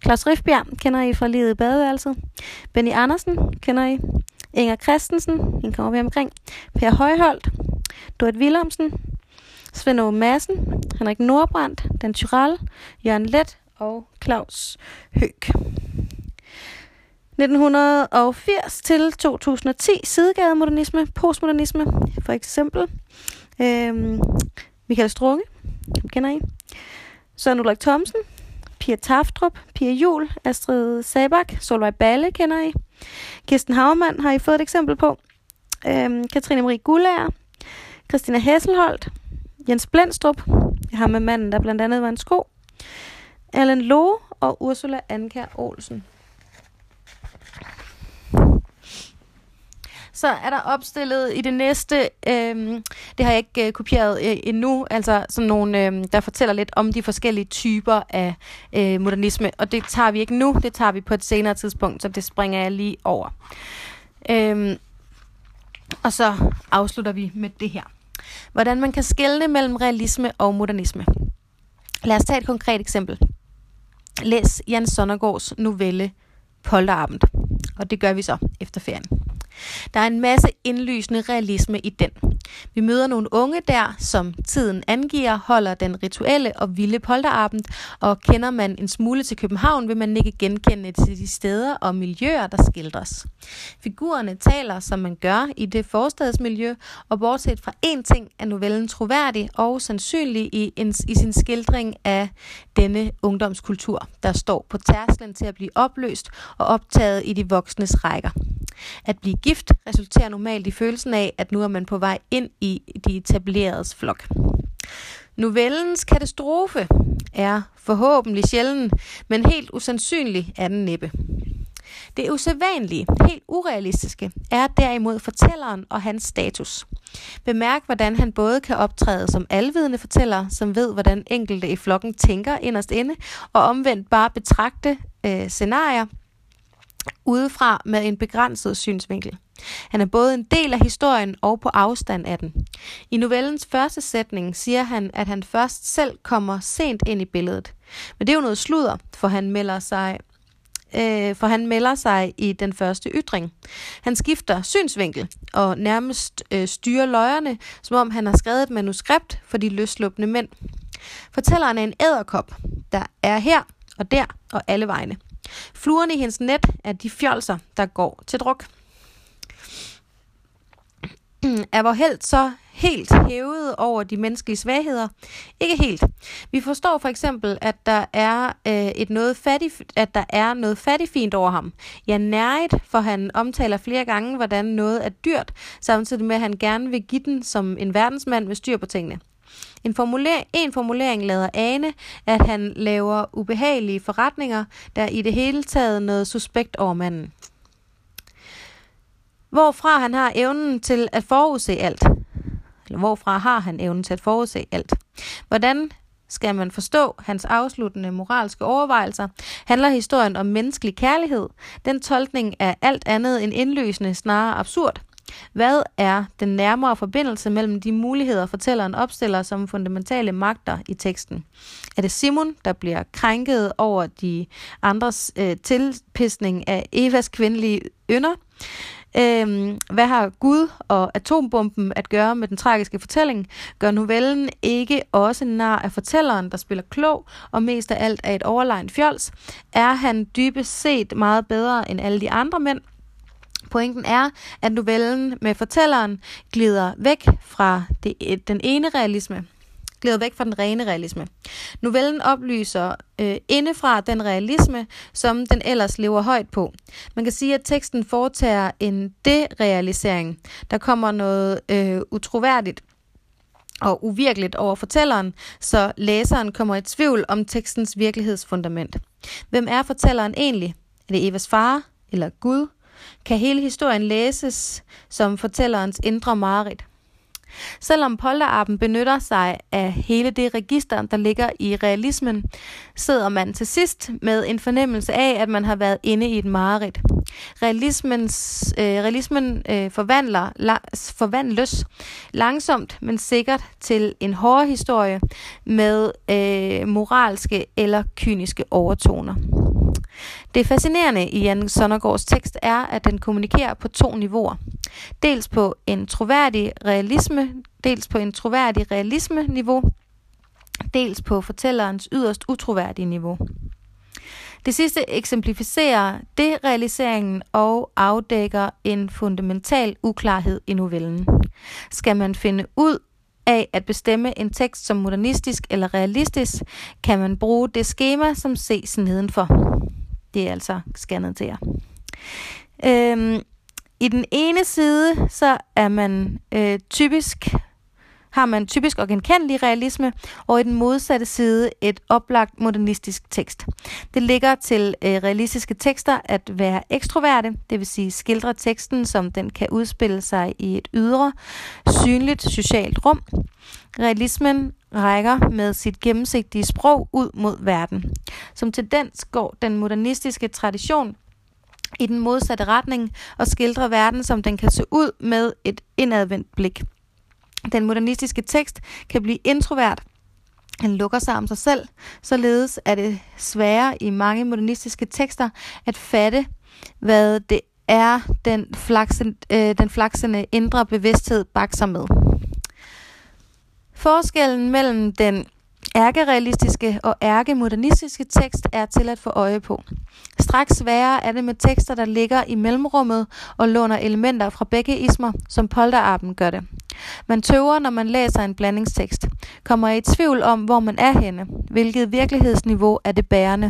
[SPEAKER 1] Claus Rifbjerg kender I fra livet i badeværelset. Benny Andersen kender I. Inger Christensen, hende kommer vi omkring. Per Højholdt, Dorit Willemsen, Svend Aage Madsen, Henrik Nordbrandt, Dan Tyrell, Jørgen Let og Claus Høg. 1980 til 2010 sidegademodernisme, postmodernisme, for eksempel. Øhm, Michael Strunge, kender I? Søren Ulrik Thomsen, Pia Taftrup, Pia Jul, Astrid Sabak, Solvej Balle kender I. Kirsten Havmann har I fået et eksempel på. Øhm, Katrine Marie Gullager, Christina Hesselholdt, Jens Blendstrup, ham med manden, der blandt andet var en sko, Allen Lowe og Ursula Anker Olsen. Så er der opstillet i det næste, øh, det har jeg ikke øh, kopieret øh, endnu, altså sådan nogle, øh, der fortæller lidt om de forskellige typer af øh, modernisme, og det tager vi ikke nu, det tager vi på et senere tidspunkt, så det springer jeg lige over. Øh, og så afslutter vi med det her. Hvordan man kan skelne mellem realisme og modernisme. Lad os tage et konkret eksempel. Læs Jan Sonnergaards novelle Polterabend, og det gør vi så efter ferien. Der er en masse indlysende realisme i den. Vi møder nogle unge der, som tiden angiver, holder den rituelle og vilde polterabend, og kender man en smule til København, vil man ikke genkende til de steder og miljøer, der skildres. Figurerne taler, som man gør i det forstadsmiljø, og bortset fra én ting er novellen troværdig og sandsynlig i, en, i sin skildring af denne ungdomskultur, der står på tærsklen til at blive opløst og optaget i de voksnes rækker. At blive gift resulterer normalt i følelsen af, at nu er man på vej ind i de etableredes flok. Novellens katastrofe er forhåbentlig sjælden, men helt usandsynlig er den næppe. Det usædvanlige, helt urealistiske, er derimod fortælleren og hans status. Bemærk, hvordan han både kan optræde som alvidende fortæller, som ved, hvordan enkelte i flokken tænker inderst inde, og omvendt bare betragte øh, scenarier, udefra med en begrænset synsvinkel. Han er både en del af historien og på afstand af den. I novellens første sætning siger han, at han først selv kommer sent ind i billedet. Men det er jo noget sludder, for han melder sig øh, for han melder sig i den første ytring. Han skifter synsvinkel og nærmest øh, styrer løjerne, som om han har skrevet et manuskript for de løslupne mænd. Fortælleren er en æderkop, der er her og der og alle vegne. Fluerne i hendes net er de fjolser, der går til druk. Er vor held så helt hævet over de menneskelige svagheder? Ikke helt. Vi forstår for eksempel, at der er øh, et noget fattig, at der er noget fattigfint over ham. Ja, nærigt, for han omtaler flere gange, hvordan noget er dyrt, samtidig med, at han gerne vil give den som en verdensmand med styr på tingene. En, formuler- en formulering lader ane, at han laver ubehagelige forretninger, der i det hele taget noget suspekt over manden. Hvorfra han har evnen til at forudse alt. Eller hvorfra har han evnen til at forudse alt. Hvordan skal man forstå hans afsluttende moralske overvejelser, handler historien om menneskelig kærlighed. Den tolkning er alt andet end indløsende, snarere absurd. Hvad er den nærmere forbindelse mellem de muligheder, fortælleren opstiller som fundamentale magter i teksten? Er det Simon, der bliver krænket over de andres øh, tilpisning af Evas kvindelige ynder? Øhm, hvad har Gud og atombomben at gøre med den tragiske fortælling? Gør novellen ikke også nar af fortælleren, der spiller klog og mest af alt er et overlegn fjols? Er han dybest set meget bedre end alle de andre mænd? Pointen er, at novellen med fortælleren glider væk fra det, øh, den ene realisme, glider væk fra den rene realisme. Novellen oplyser øh, indefra den realisme, som den ellers lever højt på. Man kan sige, at teksten foretager en derealisering. Der kommer noget øh, utroværdigt og uvirkeligt over fortælleren, så læseren kommer i tvivl om tekstens virkelighedsfundament. Hvem er fortælleren egentlig? Er det Evas far eller Gud? Kan hele historien læses som fortællerens indre mareridt. Selvom polterappen benytter sig af hele det register, der ligger i realismen, sidder man til sidst med en fornemmelse af, at man har været inde i et mareridt. Realismens, øh, realismen øh, forvandler, la, forvandles langsomt, men sikkert til en hård historie med øh, moralske eller kyniske overtoner. Det fascinerende i Jan Sonnergaards tekst er, at den kommunikerer på to niveauer. Dels på en troværdig realisme, dels på en troværdig realisme niveau, dels på fortællerens yderst utroværdige niveau. Det sidste eksemplificerer derealiseringen og afdækker en fundamental uklarhed i novellen. Skal man finde ud af at bestemme en tekst som modernistisk eller realistisk, kan man bruge det skema, som ses nedenfor. Det er altså scannet til jer. Øhm, I den ene side, så er man øh, typisk har man typisk og genkendelig realisme, og i den modsatte side et oplagt modernistisk tekst. Det ligger til øh, realistiske tekster at være ekstroverte, det vil sige skildre teksten, som den kan udspille sig i et ydre, synligt socialt rum. Realismen rækker med sit gennemsigtige sprog ud mod verden. Som tendens går den modernistiske tradition i den modsatte retning og skildrer verden, som den kan se ud med et indadvendt blik. Den modernistiske tekst kan blive introvert. Han lukker sig om sig selv, således er det sværere i mange modernistiske tekster at fatte, hvad det er, den, flaksen, øh, den flaksende indre bevidsthed bakser med. Forskellen mellem den ærkerealistiske og ærkemodernistiske tekst er til at få øje på. Straks sværere er det med tekster, der ligger i mellemrummet og låner elementer fra begge ismer, som polterappen gør det. Man tøver, når man læser en blandingstekst, kommer i tvivl om, hvor man er henne, hvilket virkelighedsniveau er det bærende.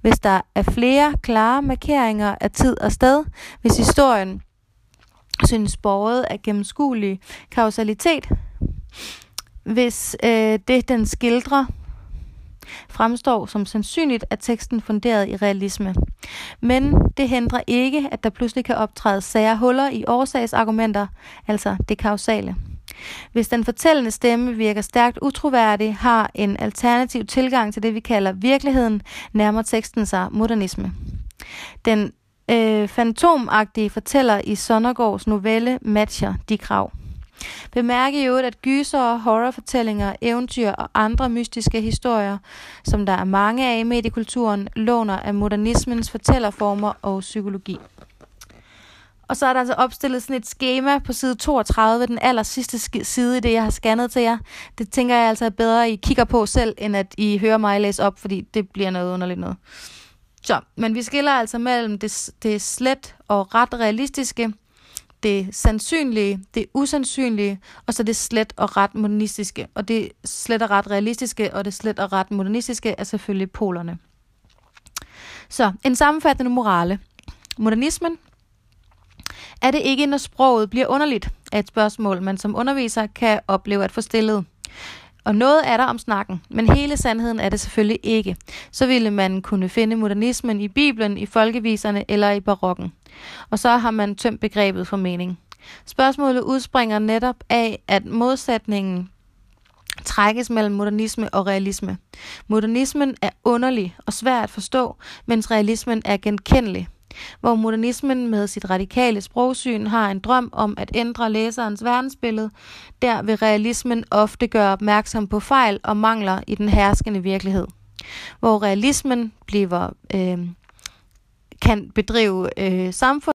[SPEAKER 1] Hvis der er flere klare markeringer af tid og sted, hvis historien synes borget af gennemskuelig kausalitet, hvis øh, det, den skildrer, fremstår som sandsynligt, at teksten funderet i realisme. Men det hindrer ikke, at der pludselig kan optræde sære huller i årsagsargumenter, altså det kausale. Hvis den fortællende stemme virker stærkt utroværdig, har en alternativ tilgang til det, vi kalder virkeligheden, nærmer teksten sig modernisme. Den øh, fantomagtige fortæller i Sondergaards novelle matcher de krav. Bemærk i øvrigt, at gyser, horrorfortællinger, eventyr og andre mystiske historier, som der er mange af i mediekulturen, låner af modernismens fortællerformer og psykologi. Og så er der altså opstillet sådan et schema på side 32, den aller sidste side i det, jeg har scannet til jer. Det tænker jeg altså er bedre, at I kigger på selv, end at I hører mig læse op, fordi det bliver noget underligt noget. Så, men vi skiller altså mellem det, det slet og ret realistiske, det sandsynlige, det usandsynlige, og så det slet og ret modernistiske. Og det slet og ret realistiske, og det slet og ret modernistiske er selvfølgelig polerne. Så, en sammenfattende morale. Modernismen er det ikke, når sproget bliver underligt, er et spørgsmål, man som underviser kan opleve at få stillet. Og noget er der om snakken, men hele sandheden er det selvfølgelig ikke. Så ville man kunne finde modernismen i Bibelen, i folkeviserne eller i barokken. Og så har man tømt begrebet for mening. Spørgsmålet udspringer netop af, at modsætningen trækkes mellem modernisme og realisme. Modernismen er underlig og svær at forstå, mens realismen er genkendelig hvor modernismen med sit radikale sprogsyn har en drøm om at ændre læserens verdensbillede, der vil realismen ofte gøre opmærksom på fejl og mangler i den herskende virkelighed. Hvor realismen bliver, øh, kan bedrive øh, samfund.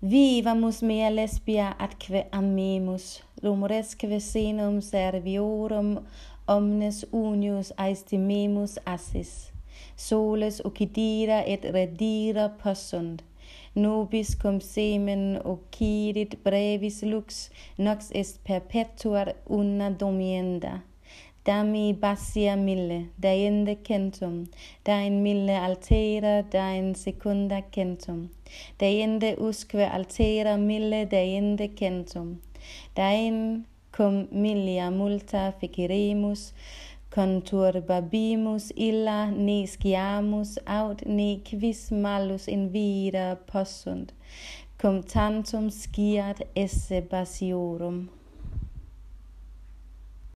[SPEAKER 2] Vivamus mea lesbia atque amemus, lumoresque senum serviorum omnes unius aestimemus assis soles occidira et redira possunt. Nobis cum semen occidit brevis lux, nox est perpetua una domienda. Dami basia mille, daende centum, dain mille altera, dain secunda centum. Daende usque altera mille, daende centum. Dain cum millia multa ficiremus, conturbabimus illa ne sciamus aut ne quis malus in vida possunt, cum tantum sciat esse basiorum.